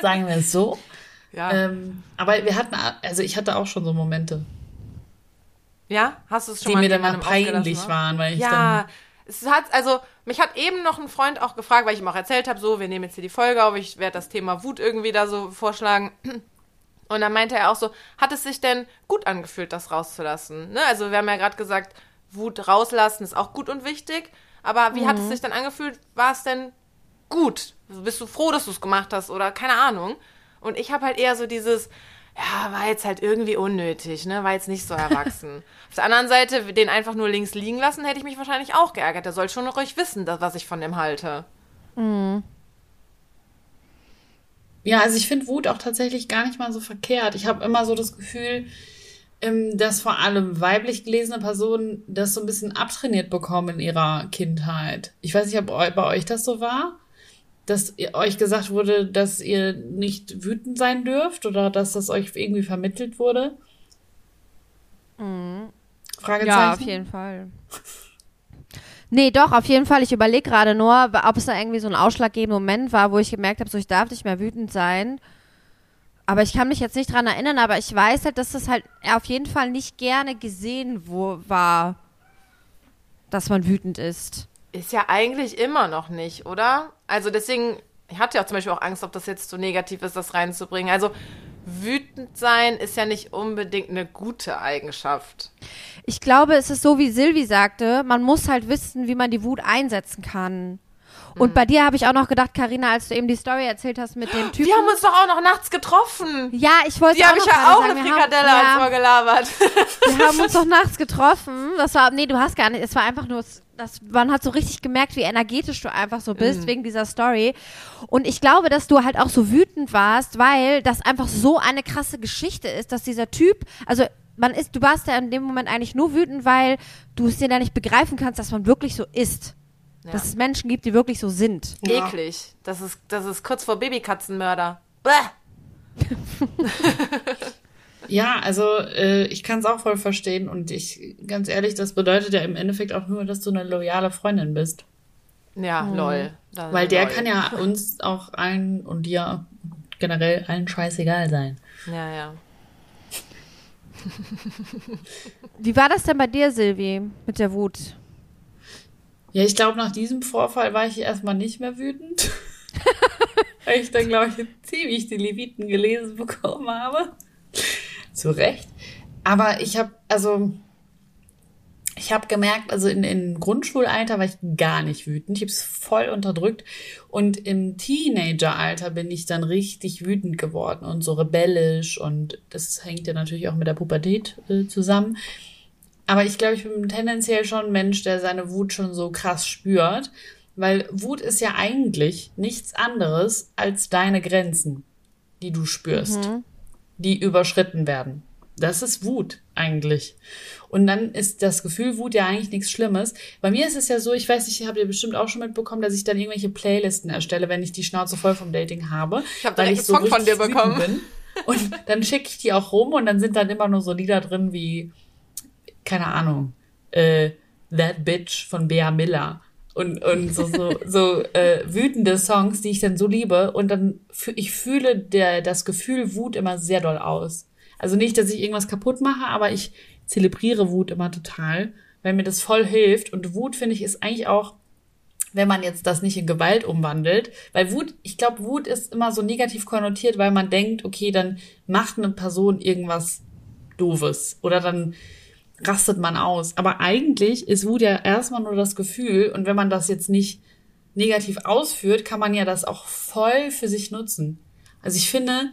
Sagen wir es so. Ja. Ähm, aber wir hatten, also ich hatte auch schon so Momente, ja? Hast du es schon die mal mir dann mal peinlich wa? waren, weil ich Ja, dann, es hat, also, mich hat eben noch ein Freund auch gefragt, weil ich ihm auch erzählt habe, so, wir nehmen jetzt hier die Folge auf, ich werde das Thema Wut irgendwie da so vorschlagen. Und dann meinte er auch so, hat es sich denn gut angefühlt, das rauszulassen? Ne? Also wir haben ja gerade gesagt, Wut rauslassen ist auch gut und wichtig. Aber wie hat es sich dann angefühlt? War es denn gut? Bist du froh, dass du es gemacht hast oder keine Ahnung? Und ich habe halt eher so dieses, ja, war jetzt halt irgendwie unnötig, ne? War jetzt nicht so erwachsen. Auf der anderen Seite, den einfach nur links liegen lassen, hätte ich mich wahrscheinlich auch geärgert. Der soll schon ruhig wissen, dass, was ich von dem halte. Ja, also ich finde Wut auch tatsächlich gar nicht mal so verkehrt. Ich habe immer so das Gefühl, ähm, dass vor allem weiblich gelesene Personen das so ein bisschen abtrainiert bekommen in ihrer Kindheit. Ich weiß nicht, ob bei euch das so war, dass ihr, euch gesagt wurde, dass ihr nicht wütend sein dürft oder dass das euch irgendwie vermittelt wurde. Fragezeichen. Ja, auf jeden Fall. Nee, doch, auf jeden Fall. Ich überlege gerade nur, ob es da irgendwie so ein ausschlaggebender Moment war, wo ich gemerkt habe, so ich darf nicht mehr wütend sein. Aber ich kann mich jetzt nicht dran erinnern, aber ich weiß halt, dass das halt auf jeden Fall nicht gerne gesehen wo, war, dass man wütend ist. Ist ja eigentlich immer noch nicht, oder? Also deswegen, ich hatte ja zum Beispiel auch Angst, ob das jetzt zu negativ ist, das reinzubringen. Also wütend sein ist ja nicht unbedingt eine gute Eigenschaft. Ich glaube, es ist so, wie Silvi sagte, man muss halt wissen, wie man die Wut einsetzen kann. Und bei dir habe ich auch noch gedacht, Karina, als du eben die Story erzählt hast mit dem Typen. Wir haben uns doch auch noch nachts getroffen. ja, ich wollte Die auch habe noch ich ja auch sagen, eine wir haben- Frikadelle ja, als vorgelabert. Wir haben uns doch nachts getroffen. Das war, nee, du hast gar nicht, es war einfach nur, das, man hat so richtig gemerkt, wie energetisch du einfach so Mhm. bist, wegen dieser Story. Und ich glaube, dass du halt auch so wütend warst, weil das einfach so eine krasse Geschichte ist, dass dieser Typ, also, man ist, du warst ja in dem Moment eigentlich nur wütend, weil du es dir da nicht begreifen kannst, dass man wirklich so ist. Dass es Menschen gibt, die wirklich so sind. Eklig. Das ist, das ist kurz vor Babykatzenmörder. Bäh. Ja, also äh, ich kann es auch voll verstehen und ich, ganz ehrlich, das bedeutet ja im Endeffekt auch nur, dass du eine loyale Freundin bist. Ja, lol. Da- Weil der lol. kann ja uns auch allen und dir generell allen scheißegal sein. Ja, ja. Wie war das denn bei dir, Silvi, mit der Wut? Ja, ich glaube, nach diesem Vorfall war ich erstmal nicht mehr wütend. Weil ich dann, glaube ich, ziemlich die Leviten gelesen bekommen habe. Zu Recht. Aber ich habe, also, ich habe gemerkt, also in, in Grundschulalter war ich gar nicht wütend. Ich habe es voll unterdrückt. Und im Teenageralter bin ich dann richtig wütend geworden und so rebellisch. Und das hängt ja natürlich auch mit der Pubertät äh, zusammen. Aber ich glaube, ich bin tendenziell schon ein Mensch, der seine Wut schon so krass spürt. Weil Wut ist ja eigentlich nichts anderes als deine Grenzen, die du spürst, mhm. die überschritten werden. Das ist Wut eigentlich. Und dann ist das Gefühl Wut ja eigentlich nichts Schlimmes. Bei mir ist es ja so, ich weiß nicht, habt ihr bestimmt auch schon mitbekommen, dass ich dann irgendwelche Playlisten erstelle, wenn ich die Schnauze voll vom Dating habe. Ich habe direkt einen so Song von dir bekommen. Bin. Und dann schicke ich die auch rum und dann sind dann immer nur so Lieder drin wie keine Ahnung, äh, That Bitch von Bea Miller und, und so, so, so äh, wütende Songs, die ich dann so liebe. Und dann, ich fühle der, das Gefühl Wut immer sehr doll aus. Also nicht, dass ich irgendwas kaputt mache, aber ich zelebriere Wut immer total, weil mir das voll hilft. Und Wut, finde ich, ist eigentlich auch, wenn man jetzt das nicht in Gewalt umwandelt, weil Wut, ich glaube, Wut ist immer so negativ konnotiert, weil man denkt, okay, dann macht eine Person irgendwas Doofes oder dann rastet man aus. Aber eigentlich ist Wut ja erstmal nur das Gefühl und wenn man das jetzt nicht negativ ausführt, kann man ja das auch voll für sich nutzen. Also ich finde,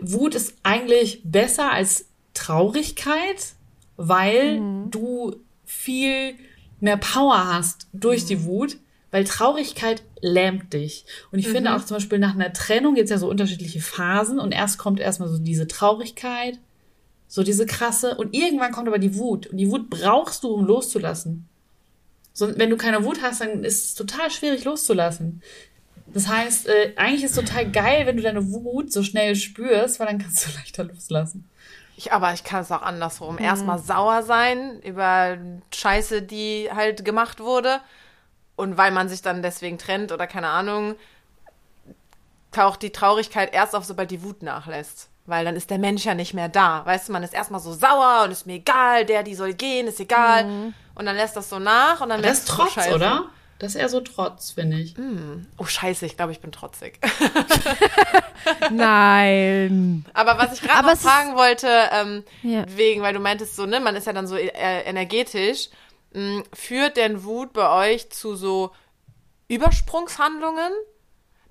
Wut ist eigentlich besser als Traurigkeit, weil mhm. du viel mehr Power hast durch mhm. die Wut, weil Traurigkeit lähmt dich. Und ich mhm. finde auch zum Beispiel nach einer Trennung gibt es ja so unterschiedliche Phasen und erst kommt erstmal so diese Traurigkeit, so diese krasse. Und irgendwann kommt aber die Wut. Und die Wut brauchst du, um loszulassen. So, wenn du keine Wut hast, dann ist es total schwierig loszulassen. Das heißt, äh, eigentlich ist es total geil, wenn du deine Wut so schnell spürst, weil dann kannst du leichter loslassen. Ich, aber ich kann es auch andersrum. Mhm. Erstmal sauer sein über Scheiße, die halt gemacht wurde. Und weil man sich dann deswegen trennt oder keine Ahnung, taucht die Traurigkeit erst auf, sobald die Wut nachlässt. Weil dann ist der Mensch ja nicht mehr da. Weißt du, man ist erstmal so sauer und ist mir egal, der, die soll gehen, ist egal. Mhm. Und dann lässt das so nach und dann lässt Das ist Trotz, Scheiße. oder? Das ist eher so Trotz, finde ich. Mm. Oh, scheiße, ich glaube, ich bin trotzig. Nein. Aber was ich gerade noch fragen wollte, ähm, ja. wegen, weil du meintest so, ne, man ist ja dann so äh, energetisch. Mh, mm, führt denn Wut bei euch zu so Übersprungshandlungen?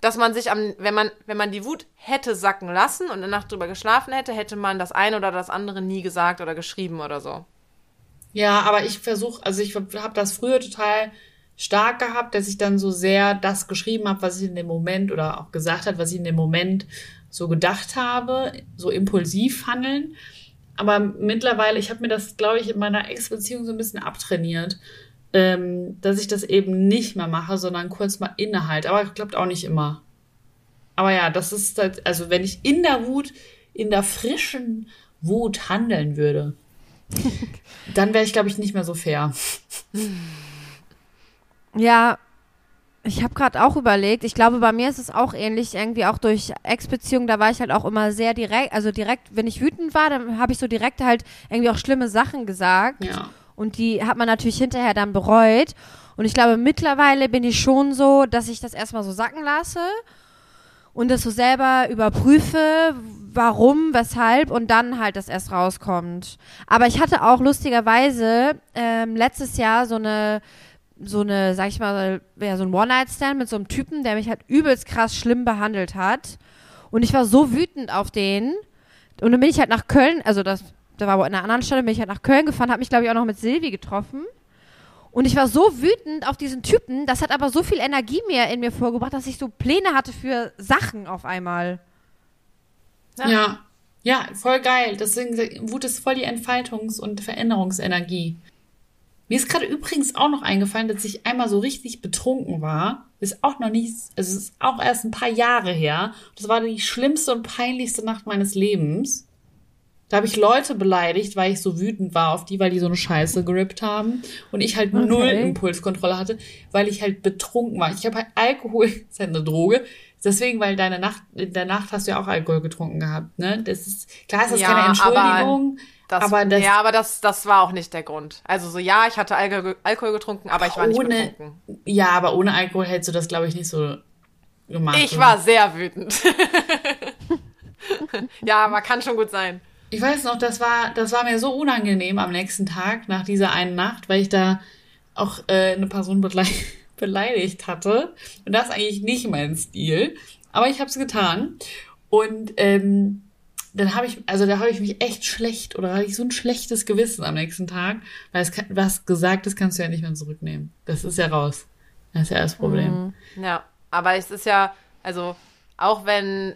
Dass man sich am, wenn man, wenn man die Wut hätte sacken lassen und eine Nacht drüber geschlafen hätte, hätte man das eine oder das andere nie gesagt oder geschrieben oder so. Ja, aber ich versuche, also ich habe das früher total stark gehabt, dass ich dann so sehr das geschrieben habe, was ich in dem Moment oder auch gesagt hat, was ich in dem Moment so gedacht habe, so impulsiv handeln. Aber mittlerweile, ich habe mir das, glaube ich, in meiner Ex-Beziehung so ein bisschen abtrainiert ähm, dass ich das eben nicht mehr mache, sondern kurz mal innehalte. Aber klappt auch nicht immer. Aber ja, das ist halt, also wenn ich in der Wut, in der frischen Wut handeln würde, dann wäre ich, glaube ich, nicht mehr so fair. Ja, ich habe gerade auch überlegt, ich glaube, bei mir ist es auch ähnlich, irgendwie auch durch Ex-Beziehungen, da war ich halt auch immer sehr direkt, also direkt, wenn ich wütend war, dann habe ich so direkt halt irgendwie auch schlimme Sachen gesagt. Ja. Und die hat man natürlich hinterher dann bereut. Und ich glaube, mittlerweile bin ich schon so, dass ich das erstmal so sacken lasse und das so selber überprüfe, warum, weshalb und dann halt das erst rauskommt. Aber ich hatte auch lustigerweise ähm, letztes Jahr so eine so eine, sag ich mal, ja, so ein One-Night-Stand mit so einem Typen, der mich halt übelst krass schlimm behandelt hat. Und ich war so wütend auf den. Und dann bin ich halt nach Köln, also das da war aber in einer anderen Stelle, bin ich halt nach Köln gefahren, habe mich, glaube ich, auch noch mit Silvi getroffen. Und ich war so wütend auf diesen Typen, das hat aber so viel Energie mehr in mir vorgebracht, dass ich so Pläne hatte für Sachen auf einmal. Ja, ja, ja voll geil. Deswegen, Wut ist voll die Entfaltungs- und Veränderungsenergie. Mir ist gerade übrigens auch noch eingefallen, dass ich einmal so richtig betrunken war. Ist auch noch nicht, also es ist auch erst ein paar Jahre her. Das war die schlimmste und peinlichste Nacht meines Lebens. Da habe ich Leute beleidigt, weil ich so wütend war auf die, weil die so eine Scheiße gerippt haben. Und ich halt okay. null Impulskontrolle hatte, weil ich halt betrunken war. Ich habe halt Alkohol, ist halt eine Droge. Deswegen, weil deine Nacht, in der Nacht hast du ja auch Alkohol getrunken gehabt, ne? Das ist, klar ist das ja, keine Entschuldigung, Das, Aber das- ja, aber das, das war auch nicht der Grund. Also so, ja, ich hatte Alkohol, Alkohol getrunken, aber ich war nicht ohne, betrunken. ja, aber ohne Alkohol hättest du das, glaube ich, nicht so gemacht. Ich oder? war sehr wütend. ja, aber kann schon gut sein. Ich weiß noch, das war, das war mir so unangenehm am nächsten Tag nach dieser einen Nacht, weil ich da auch äh, eine Person belei beleidigt hatte. Und das ist eigentlich nicht mein Stil. Aber ich habe es getan. Und ähm, dann habe ich, also da habe ich mich echt schlecht oder hatte ich so ein schlechtes Gewissen am nächsten Tag, weil es kann, was gesagt ist, kannst du ja nicht mehr zurücknehmen. Das ist ja raus. Das ist ja das Problem. Ja, aber es ist ja, also auch wenn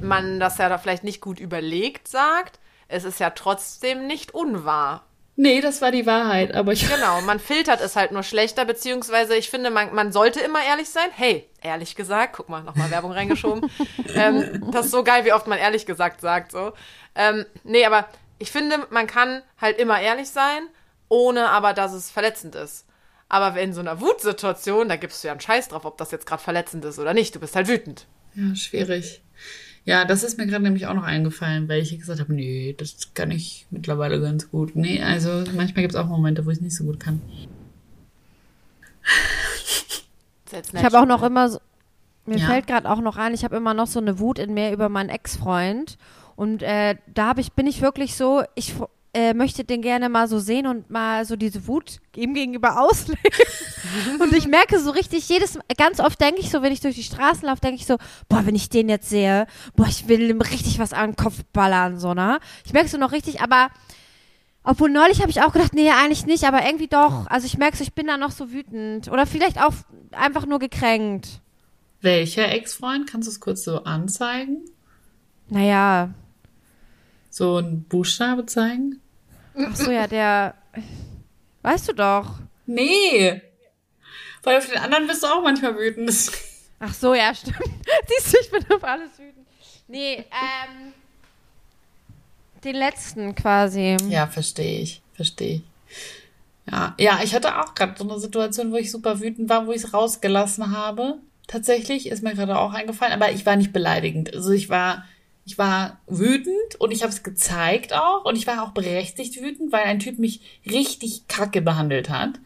man das ja da vielleicht nicht gut überlegt sagt, es ist ja trotzdem nicht unwahr. Nee, das war die Wahrheit, aber ich. Genau, man filtert es halt nur schlechter, beziehungsweise ich finde, man, man sollte immer ehrlich sein. Hey, ehrlich gesagt, guck mal, nochmal Werbung reingeschoben. ähm, das ist so geil, wie oft man ehrlich gesagt sagt, so. Ähm, nee, aber ich finde, man kann halt immer ehrlich sein, ohne aber, dass es verletzend ist. Aber in so einer Wutsituation, da gibst du ja einen Scheiß drauf, ob das jetzt gerade verletzend ist oder nicht. Du bist halt wütend. Ja, schwierig. Ja, das ist mir gerade nämlich auch noch eingefallen, weil ich gesagt habe, nee, das kann ich mittlerweile ganz gut. Nee, also manchmal gibt es auch Momente, wo ich es nicht so gut kann. Ich habe auch noch immer, so, mir Ja. fällt gerade auch noch ein, ich habe immer noch so eine Wut in mir über meinen Ex-Freund. Und äh, da hab ich, bin ich wirklich so, ich äh, möchte den gerne mal so sehen und mal so diese Wut ihm gegenüber ausleben. und ich merke so richtig, jedes, ganz oft denke ich so, wenn ich durch die Straßen laufe, denke ich so, boah, wenn ich den jetzt sehe, boah, ich will ihm richtig was an den Kopf ballern, so, ne? Ich merke so noch richtig, aber obwohl neulich habe ich auch gedacht, nee, eigentlich nicht, aber irgendwie doch. Also ich merke so, ich bin da noch so wütend. Oder vielleicht auch einfach nur gekränkt. Welcher Ex-Freund? Kannst du es kurz so anzeigen? Naja, So ein Buchstabe zeigen? Ach so, ja, der. Weißt du doch. Nee! Weil auf den anderen bist du auch manchmal wütend. Ach so, ja, stimmt. Siehst du, ich bin auf alles wütend. Nee, ähm. Den letzten quasi. Ja, verstehe ich. Verstehe ich. Ja, ja, ich hatte auch gerade so eine Situation, wo ich super wütend war, wo ich es rausgelassen habe. Tatsächlich ist mir gerade auch eingefallen, aber ich war nicht beleidigend. Also ich war, ich war wütend und ich habe es gezeigt auch und ich war auch berechtigt wütend, weil ein Typ mich richtig kacke behandelt hat.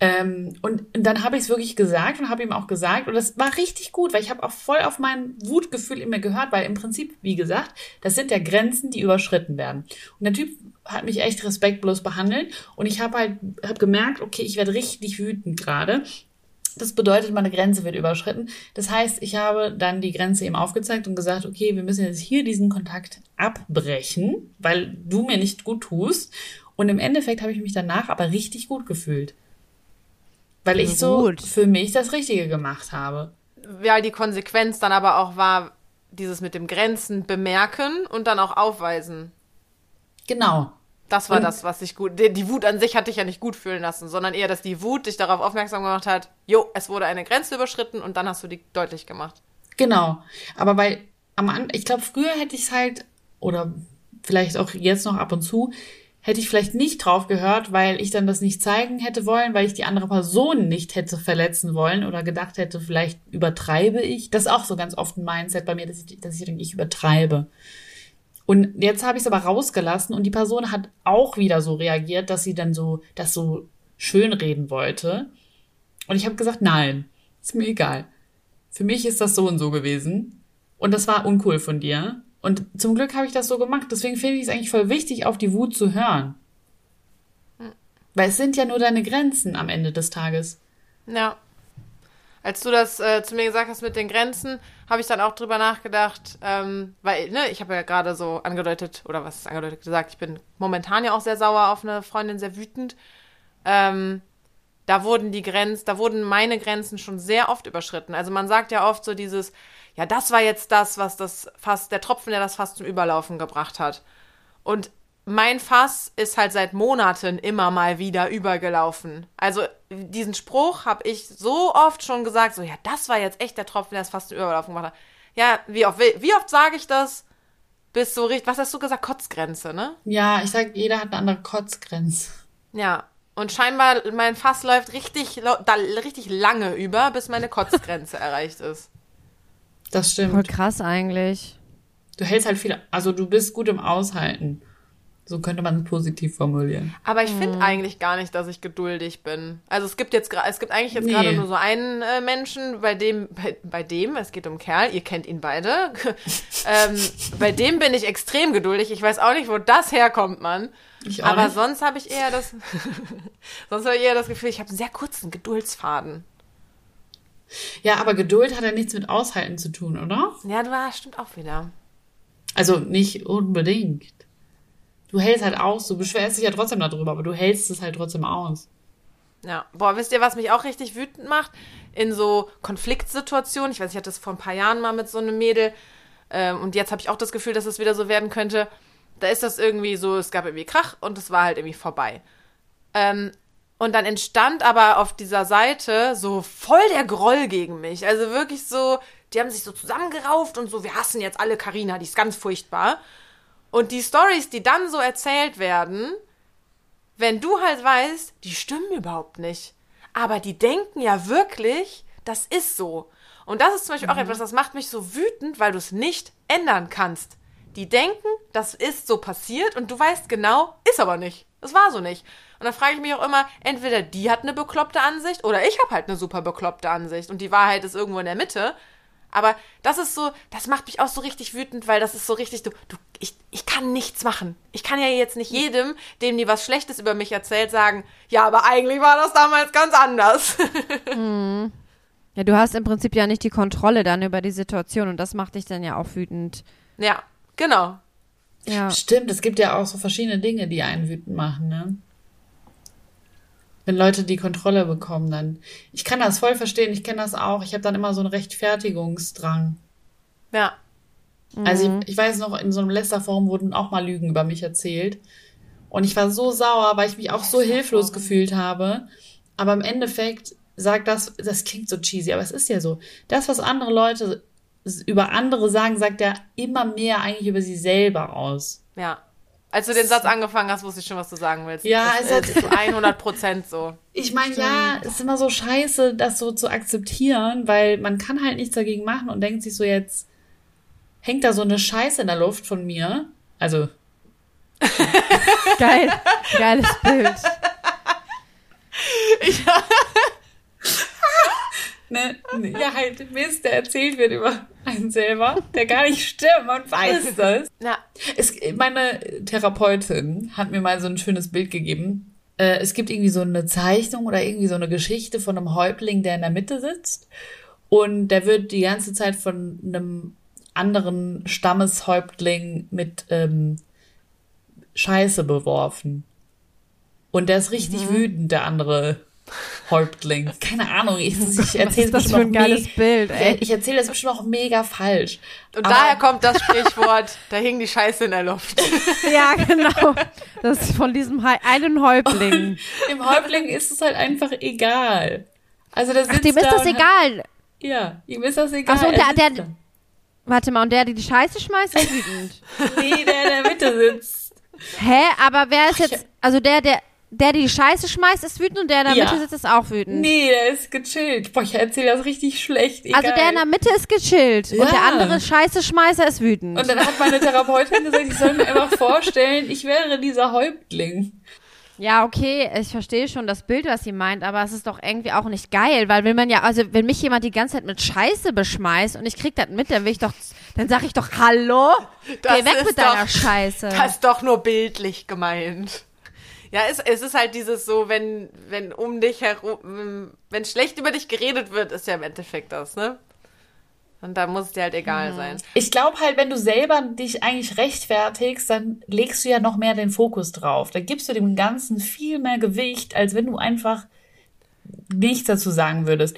Ähm, und dann habe ich es wirklich gesagt und habe ihm auch gesagt und das war richtig gut, weil ich habe auch voll auf mein Wutgefühl in mir gehört, weil im Prinzip, wie gesagt, das sind ja Grenzen, die überschritten werden. Und der Typ hat mich echt respektlos behandelt und ich habe halt hab gemerkt, okay, ich werde richtig wütend gerade. Das bedeutet, meine Grenze wird überschritten. Das heißt, ich habe dann die Grenze ihm aufgezeigt und gesagt, okay, wir müssen jetzt hier diesen Kontakt abbrechen, weil du mir nicht gut tust. Und im Endeffekt habe ich mich danach aber richtig gut gefühlt. Weil ich so für mich das Richtige gemacht habe. Ja, die Konsequenz dann aber auch war, dieses mit dem Grenzen bemerken und dann auch aufweisen. Genau. Das war Und- das, was ich gut. Die, die Wut an sich hat dich ja nicht gut fühlen lassen, sondern eher, dass die Wut dich darauf aufmerksam gemacht hat, jo, es wurde eine Grenze überschritten und dann hast du die deutlich gemacht. Genau. Aber weil am An ich glaube, früher hätte ich es halt, oder vielleicht auch jetzt noch ab und zu, hätte ich vielleicht nicht drauf gehört, weil ich dann das nicht zeigen hätte wollen, weil ich die andere Person nicht hätte verletzen wollen oder gedacht hätte, vielleicht übertreibe ich. Das ist auch so ganz oft ein Mindset bei mir, dass ich, dass ich denke, ich übertreibe. Und jetzt habe ich es aber rausgelassen und die Person hat auch wieder so reagiert, dass sie dann so das so schönreden wollte. Und ich habe gesagt, nein, ist mir egal. Für mich ist das so und so gewesen. Und das war uncool von dir. Und zum Glück habe ich das so gemacht. Deswegen finde ich es eigentlich voll wichtig, auf die Wut zu hören. Weil es sind ja nur deine Grenzen am Ende des Tages. Ja. Als du das äh, zu mir gesagt hast mit den Grenzen, habe ich dann auch drüber nachgedacht, ähm, weil, ne, ich habe ja gerade so angedeutet, oder was ist angedeutet gesagt, ich bin momentan ja auch sehr sauer auf eine Freundin, sehr wütend. Ähm, da wurden die Grenzen, da wurden meine Grenzen schon sehr oft überschritten. Also man sagt ja oft so dieses, ja, das war jetzt das, was das Fass, der Tropfen, der das Fass zum Überlaufen gebracht hat. Und mein Fass ist halt seit Monaten immer mal wieder übergelaufen. Also diesen Spruch habe ich so oft schon gesagt, so ja, das war jetzt echt der Tropfen, der das Fass zum Überlaufen gemacht hat. Ja, wie oft, wie oft sage ich das? Bis so richtig, was hast du gesagt? Kotzgrenze, ne? Ja, ich sag, jeder hat eine andere Kotzgrenze. Ja. Und scheinbar, mein Fass läuft richtig, da, richtig lange über, bis meine Kotzgrenze erreicht ist. Das Voll stimmt. krass eigentlich. Du hältst halt viel, also du bist gut im Aushalten. So könnte man es positiv formulieren. Aber ich Mhm. finde eigentlich gar nicht, dass ich geduldig bin. Also es gibt jetzt es gibt eigentlich jetzt Nee. gerade nur so einen äh, Menschen, bei dem, bei, bei dem, es geht um Kerl, ihr kennt ihn beide. ähm, bei dem bin ich extrem geduldig. Ich weiß auch nicht, wo das herkommt, Mann. Ich auch Aber nicht. sonst habe ich eher das, sonst habe ich eher das Gefühl, ich habe einen sehr kurzen Geduldsfaden. Ja, aber Geduld hat ja nichts mit Aushalten zu tun, oder? Ja, du war stimmt auch wieder. Also nicht unbedingt. Du hältst halt aus, du beschwerst dich ja trotzdem darüber, aber du hältst es halt trotzdem aus. Ja, boah, wisst ihr, was mich auch richtig wütend macht? In so Konfliktsituationen, ich weiß, ich hatte das vor ein paar Jahren mal mit so einem Mädel ähm, und jetzt habe ich auch das Gefühl, dass es wieder so werden könnte. Da ist das irgendwie so, es gab irgendwie Krach und es war halt irgendwie vorbei. Ähm, und dann entstand aber auf dieser Seite so voll der Groll gegen mich. Also wirklich so, die haben sich so zusammengerauft und so, wir hassen jetzt alle Karina, die ist ganz furchtbar. Und die Stories, die dann so erzählt werden, wenn du halt weißt, die stimmen überhaupt nicht. Aber die denken ja wirklich, das ist so. Und das ist zum Beispiel auch etwas, das macht mich so wütend, weil du es nicht ändern kannst. Die denken, das ist so passiert und du weißt genau, ist aber nicht. Es war so nicht. Und dann frage ich mich auch immer, entweder die hat eine bekloppte Ansicht oder ich habe halt eine super bekloppte Ansicht und die Wahrheit ist irgendwo in der Mitte. Aber das ist so, das macht mich auch so richtig wütend, weil das ist so richtig, du, du, ich, ich kann nichts machen. Ich kann ja jetzt nicht jedem, dem die was Schlechtes über mich erzählt, sagen, ja, aber eigentlich war das damals ganz anders. Ja, du hast im Prinzip ja nicht die Kontrolle dann über die Situation und das macht dich dann ja auch wütend. ja, genau. Ja. Stimmt, es gibt ja auch so verschiedene Dinge, die einen wütend machen, ne? Wenn Leute die Kontrolle bekommen, dann. Ich kann das voll verstehen, ich kenne das auch. Ich habe dann immer so einen Rechtfertigungsdrang. Ja. Also ich, ich weiß noch, in so einem Lästerforum wurden auch mal Lügen über mich erzählt. Und ich war so sauer, weil ich mich auch so hilflos gefühlt habe. Aber im Endeffekt sagt das, das klingt so cheesy, aber es ist ja so. Das, was andere Leute über andere sagen, sagt ja immer mehr eigentlich über sie selber aus. Ja. Als du den Satz angefangen hast, wusste ich schon, was du sagen willst. Ja, es hat- ist zu 100 Prozent so. Ich meine, ja, es ist immer so scheiße, das so zu akzeptieren, weil man kann halt nichts dagegen machen und denkt sich so jetzt, hängt da so eine Scheiße in der Luft von mir. Also, Geil. Geiles Bild. ne, ne, ja, halt Mist, der erzählt wird über einen selber, der gar nicht stimmt, man weiß das. Ja. Es, meine Therapeutin hat mir mal so ein schönes Bild gegeben. Äh, es gibt irgendwie so eine Zeichnung oder irgendwie so eine Geschichte von einem Häuptling, der in der Mitte sitzt. Und der wird die ganze Zeit von einem anderen Stammeshäuptling mit ähm, Scheiße beworfen. Und der ist richtig wütend, der andere Häuptling. Keine Ahnung, ich, ich erzähle ist das für ein geiles Bild, ey? Ich erzähle das bestimmt auch mega falsch. Und Aber- daher kommt das Sprichwort, da hing die Scheiße in der Luft. Ja, genau. Das ist von diesem Hei- einen Häuptling. Dem Häuptling ist es halt einfach egal. Also der sitzt Ach, dem ist da das und hat- egal. Ja, ihm ist das egal. Ach so, und er der- der- Warte mal, und der, der die Scheiße schmeißt, ist wütend. Nee, der in der Mitte sitzt. Hä? Aber wer ist jetzt, also der, der, der die Scheiße schmeißt, ist wütend und der in der Ja. Mitte sitzt, ist auch wütend. Nee, der ist gechillt. Boah, ich erzähle das richtig schlecht. Egal. Also der in der Mitte ist gechillt und Ja. der andere Scheiße-Schmeißer ist wütend. Und dann hat meine Therapeutin gesagt, ich soll mir einfach vorstellen, ich wäre dieser Häuptling. Ja, okay, ich verstehe schon das Bild, was sie meint, aber es ist doch irgendwie auch nicht geil, weil will man ja, also wenn mich jemand die ganze Zeit mit Scheiße beschmeißt und ich krieg das mit, dann will ich doch, dann sag ich doch, hallo, Das geh weg ist mit deiner doch- Scheiße. Das ist doch nur bildlich gemeint. Ja, es, es ist halt dieses so, wenn, wenn um dich herum, wenn schlecht über dich geredet wird, ist ja im Endeffekt das, ne? Und da muss es dir halt egal sein. Ich glaube halt, wenn du selber dich eigentlich rechtfertigst, dann legst du ja noch mehr den Fokus drauf. Da gibst du dem Ganzen viel mehr Gewicht, als wenn du einfach nichts dazu sagen würdest.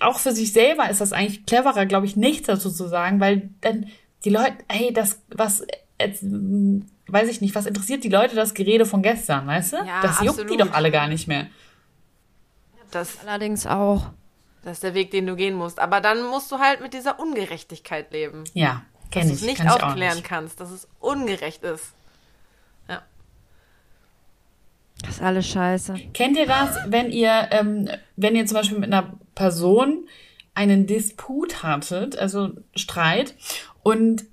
Auch für sich selber ist das eigentlich cleverer, glaube ich, nichts dazu zu sagen, weil dann die Leute, hey, das, was, jetzt, hm, weiß ich nicht, was interessiert die Leute das Gerede von gestern, weißt du? Ja, das juckt die absolut. doch alle gar nicht mehr. Das, Allerdings auch. das ist der Weg, den du gehen musst. Aber dann musst du halt mit dieser Ungerechtigkeit leben. Ja, Dass kenne du ich. es nicht kann ich auch aufklären nicht. kannst, dass es ungerecht ist. Ja. Das ist alles scheiße. Kennt ihr das, wenn ihr, ähm, wenn ihr zum Beispiel mit einer Person einen Disput hattet, also Streit, und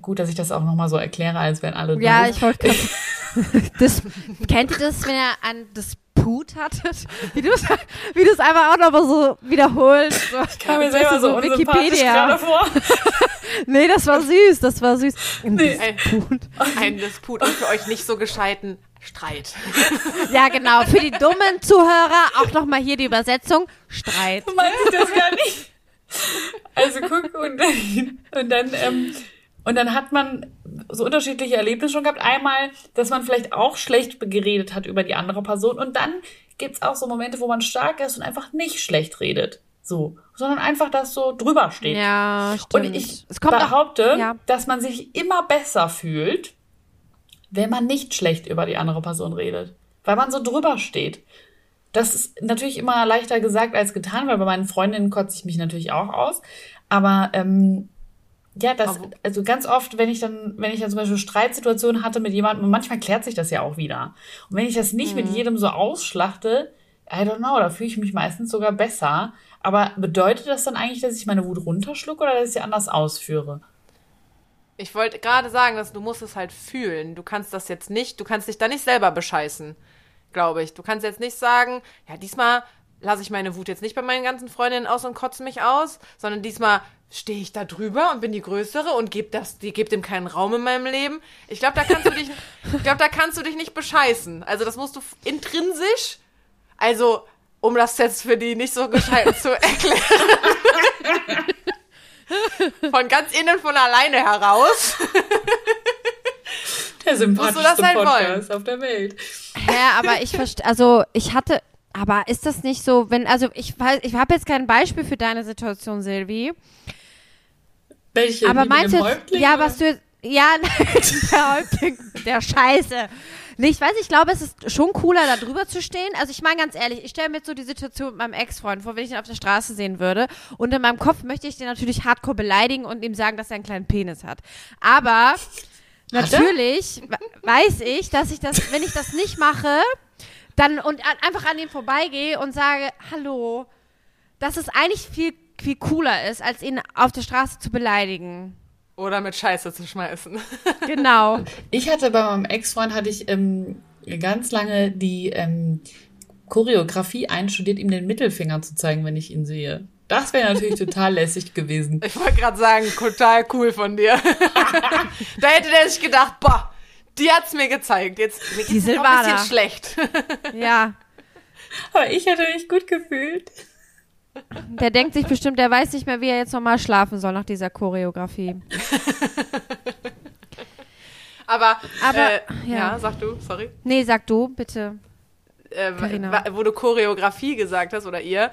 gut, dass ich das auch nochmal so erkläre, als wären alle Ja, doof. ich wollte Das, kennt ihr das, wenn ihr ein Disput hattet? Wie du es wie du einfach auch nochmal so wiederholst. So, Ich kam mir du, selber so, unsympathisch gerade vor. Nee, das war süß, das war süß. Ein Nee. Disput. Ein Disput und für euch nicht so gescheiten Streit. Ja, genau. Für die dummen Zuhörer auch nochmal hier die Übersetzung. Streit. So meinte ich das gar nicht. Also guck, und dann, und dann, ähm, und dann hat man so unterschiedliche Erlebnisse schon gehabt. Einmal, dass man vielleicht auch schlecht geredet hat über die andere Person. Und dann gibt's auch so Momente, wo man stark ist und einfach nicht schlecht redet. So. Sondern einfach das so drüber steht. Ja, stimmt. Und ich es kommt auch, behaupte, ja. dass man sich immer besser fühlt, wenn man nicht schlecht über die andere Person redet. Weil man so drüber steht. Das ist natürlich immer leichter gesagt als getan, weil bei meinen Freundinnen kotze ich mich natürlich auch aus. Aber ähm, ja, das, also ganz oft, wenn ich dann, wenn ich dann zum Beispiel Streitsituationen hatte mit jemandem, und manchmal klärt sich das ja auch wieder. Und wenn ich das nicht Mhm. mit jedem so ausschlachte, I don't know, da fühle ich mich meistens sogar besser. Aber bedeutet das dann eigentlich, dass ich meine Wut runterschlucke oder dass ich sie anders ausführe? Ich wollte gerade sagen, dass du musst es halt fühlen. Du kannst das jetzt nicht, du kannst dich da nicht selber bescheißen, glaube ich. Du kannst jetzt nicht sagen, ja, diesmal lasse ich meine Wut jetzt nicht bei meinen ganzen Freundinnen aus und kotze mich aus, sondern diesmal stehe ich da drüber und bin die Größere und gebe das, die gebe dem keinen Raum in meinem Leben. Ich glaube, da kannst du dich, ich glaube, da kannst du dich nicht bescheißen. Also das musst du intrinsisch, also um das jetzt für die nicht so gescheiten zu erklären. Von ganz innen von alleine heraus. Der Musst du sympathischste das halt Podcast auf der Welt. Ja, aber ich verstehe, also ich hatte, aber ist das nicht so, wenn, also ich weiß, ich habe jetzt kein Beispiel für deine Situation, Silvi, Welche? aber meinst du, jetzt- ja, oder? was du, jetzt- ja, nein, der Häuptling, der Scheiße. Nee, ich weiß, ich glaube, es ist schon cooler, da drüber zu stehen. Also ich meine ganz ehrlich, ich stelle mir jetzt so die Situation mit meinem Ex-Freund vor, wenn ich ihn auf der Straße sehen würde. Und in meinem Kopf möchte ich den natürlich hardcore beleidigen und ihm sagen, dass er einen kleinen Penis hat. Aber er? natürlich we- weiß ich, dass ich das, wenn ich das nicht mache, dann und einfach an ihm vorbeigehe und sage, hallo, dass es eigentlich viel, viel cooler ist, als ihn auf der Straße zu beleidigen. Oder mit Scheiße zu schmeißen. Genau. Ich hatte bei meinem Ex-Freund hatte ich ähm, ganz lange die ähm, Choreografie einstudiert, ihm den Mittelfinger zu zeigen, wenn ich ihn sehe. Das wäre natürlich total lässig gewesen. Ich wollte gerade sagen, total cool von dir. da hätte der sich gedacht, boah, die hat's mir gezeigt. Jetzt mir Die geht's ein bisschen schlecht. Ja. Aber ich hätte mich gut gefühlt. Der denkt sich bestimmt, der weiß nicht mehr, wie er jetzt nochmal schlafen soll nach dieser Choreografie. Aber, Aber, äh, ja. ja. sag du, sorry. Nee, sag du, bitte. Äh, wo du Choreografie gesagt hast oder ihr,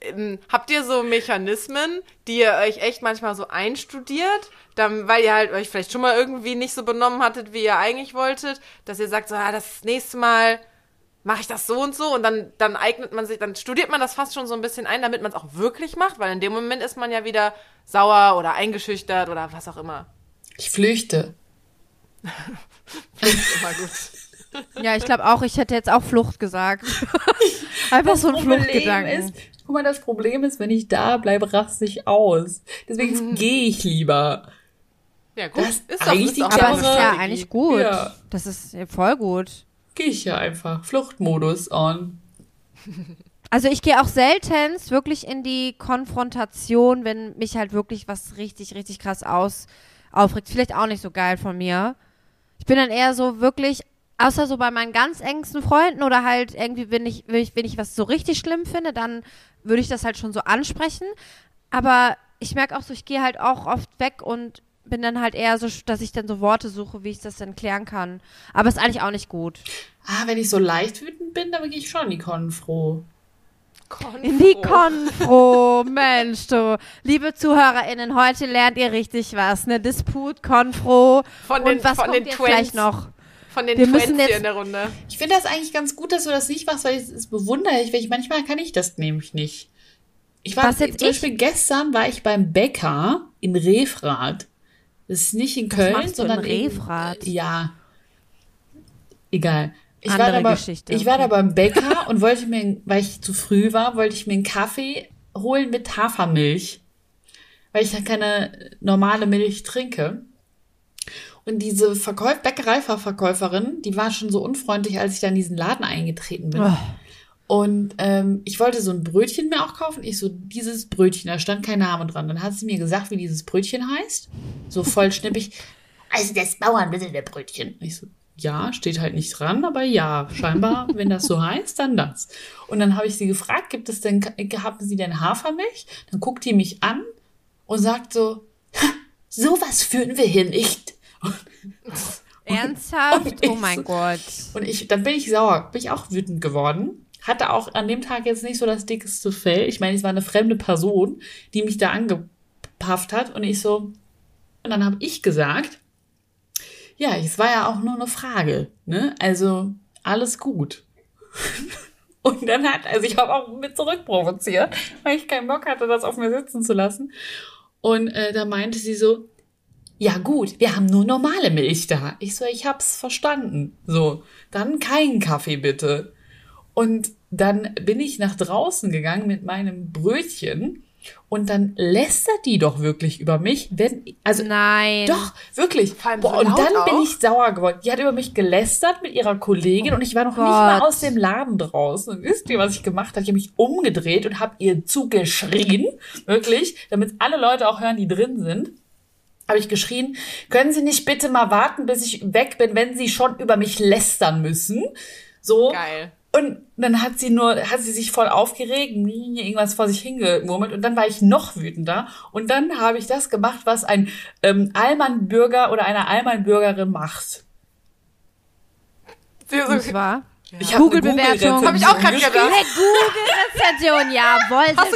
ähm, habt ihr so Mechanismen, die ihr euch echt manchmal so einstudiert, dann, weil ihr halt euch vielleicht schon mal irgendwie nicht so benommen hattet, wie ihr eigentlich wolltet, dass ihr sagt, so, ah, das nächste Mal mache ich das so und so und dann, dann eignet man sich, dann studiert man das fast schon so ein bisschen ein, damit man es auch wirklich macht, weil in dem Moment ist man ja wieder sauer oder eingeschüchtert oder was auch immer. Ich flüchte. Immer gut. Ja, ich glaube auch, ich hätte jetzt auch Flucht gesagt. Einfach so ein Fluchtgedanken. ist, guck mal, das Problem ist, wenn ich da bleibe, raste ich aus. Deswegen gehe ich lieber. Ja, gut. Das ist eigentlich ist die Aber es ist ja eigentlich gut. Ja. Das ist voll gut. Gehe ich ja einfach. Fluchtmodus on. Also ich gehe auch seltenst wirklich in die Konfrontation, wenn mich halt wirklich was richtig, richtig krass aus aufregt. Vielleicht auch nicht so geil von mir. Ich bin dann eher so wirklich, außer so bei meinen ganz engsten Freunden oder halt irgendwie, wenn ich, wenn ich, wenn ich was so richtig schlimm finde, dann würde ich das halt schon so ansprechen. Aber ich merke auch so, ich gehe halt auch oft weg und bin dann halt eher so, dass ich dann so Worte suche, wie ich das dann klären kann. Aber ist eigentlich auch nicht gut. Ah, wenn ich so leicht wütend bin, dann gehe ich schon in die Konfro. In die Konfro, Mensch, du. Liebe ZuhörerInnen, heute lernt ihr richtig was. Ne Disput, Konfro. Von den- und was von kommt den jetzt Twins. gleich noch? Von den Wir Twins müssen jetzt- in der Runde. Ich finde das eigentlich ganz gut, dass du das nicht machst, weil ich es bewundere ich, weil ich manchmal kann ich das nämlich nicht. Ich war Was jetzt zum ich? Beispiel gestern war ich beim Bäcker in Refrath. Das ist nicht in Köln, in sondern in- Refrath? ja. Egal. Ich Andere war, da bei, Geschichte. ich war da beim Bäcker und wollte mir, weil ich zu früh war, wollte ich mir einen Kaffee holen mit Hafermilch. Weil ich ja keine normale Milch trinke. Und diese Verkäuf Bäckereiverkäuferin, die war schon so unfreundlich, als ich da in diesen Laden eingetreten bin. Oh. Und ähm, ich wollte so ein Brötchen mir auch kaufen. Ich so, dieses Brötchen, da stand kein Name dran. Dann hat sie mir gesagt, wie dieses Brötchen heißt. So voll schnippig. Also das Bauernmittel Brötchen. Ich so, ja, steht halt nicht dran, aber ja, scheinbar, wenn das so heißt, dann das. Und dann habe ich sie gefragt, gibt es denn, haben Sie denn Hafermilch? Dann guckt die mich an und sagt so, "Ha, sowas führen wir hier nicht. Ernsthaft? Und Oh mein so- Gott. Und ich, dann bin ich sauer, bin ich auch wütend geworden. Hatte auch an dem Tag jetzt nicht so das dickeste Fell. Ich meine, es war eine fremde Person, die mich da angepafft hat. Und ich so, und dann habe ich gesagt, ja, es war ja auch nur eine Frage, ne? Also alles gut. Und dann hat, also ich habe auch mit zurückprovoziert, weil ich keinen Bock hatte, das auf mir sitzen zu lassen. Und äh, da meinte sie so, ja gut, wir haben nur normale Milch da. Ich so, ich hab's verstanden. So, dann keinen Kaffee bitte. Und dann bin ich nach draußen gegangen mit meinem Brötchen und dann lästert die doch wirklich über mich, wenn, also Nein. doch, wirklich. So Boah, und dann bin auch. ich sauer geworden. Die hat über mich gelästert mit ihrer Kollegin und ich war noch nicht mal Gott. aus dem Laden draußen. Und wisst ihr, was ich gemacht habe? Ich habe mich umgedreht und habe ihr zugeschrien, wirklich, damit alle Leute auch hören, die drin sind. Habe ich geschrien, können Sie nicht bitte mal warten, bis ich weg bin, wenn Sie schon über mich lästern müssen? So. Geil. Und dann hat sie nur, hat sie sich voll aufgeregt, irgendwas vor sich hingemurmelt und dann war ich noch wütender und dann habe ich das gemacht, was ein ähm, Allmann-Bürger oder eine Allmann-Bürgerin macht. Ich habe eine Google-Bewertung. Google-Rezension Hab ich auch grad geschrieben. gedacht. Google-Rezension, jawohl, Hast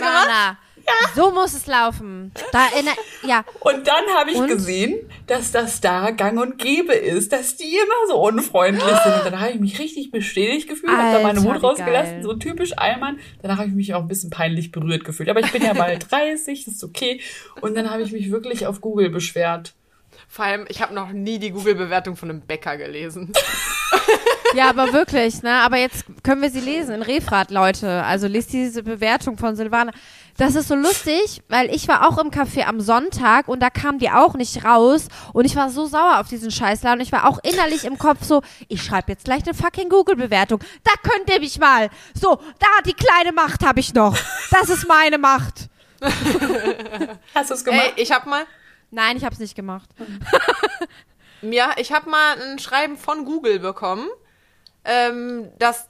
Silvana. So muss es laufen. Da in der, ja, Und dann habe ich Und? gesehen, dass das da gang und gäbe ist, dass die immer so unfreundlich sind. Und dann habe ich mich richtig bestätigt gefühlt, habe da meine wie rausgelassen, geil. so typisch Allmann. Danach habe ich mich auch ein bisschen peinlich berührt gefühlt. Aber ich bin ja bald 30, das ist okay. Und dann habe ich mich wirklich auf Google beschwert. Vor allem, ich habe noch nie die Google-Bewertung von einem Bäcker gelesen. ja, aber wirklich, ne? Aber jetzt können wir sie lesen in Refrat, Leute. Also lest diese Bewertung von Silvana. Das ist so lustig, weil ich war auch im Café am Sonntag und da kam die auch nicht raus und ich war so sauer auf diesen Scheißladen und ich war auch innerlich im Kopf so, ich schreibe jetzt gleich eine fucking Google-Bewertung. Da könnt ihr mich mal. So, da die kleine Macht habe ich noch. Das ist meine Macht. Hast du es Ey, gemacht? ich habe mal, Nein, ich habe es nicht gemacht. ja, ich habe mal ein Schreiben von Google bekommen, ähm, das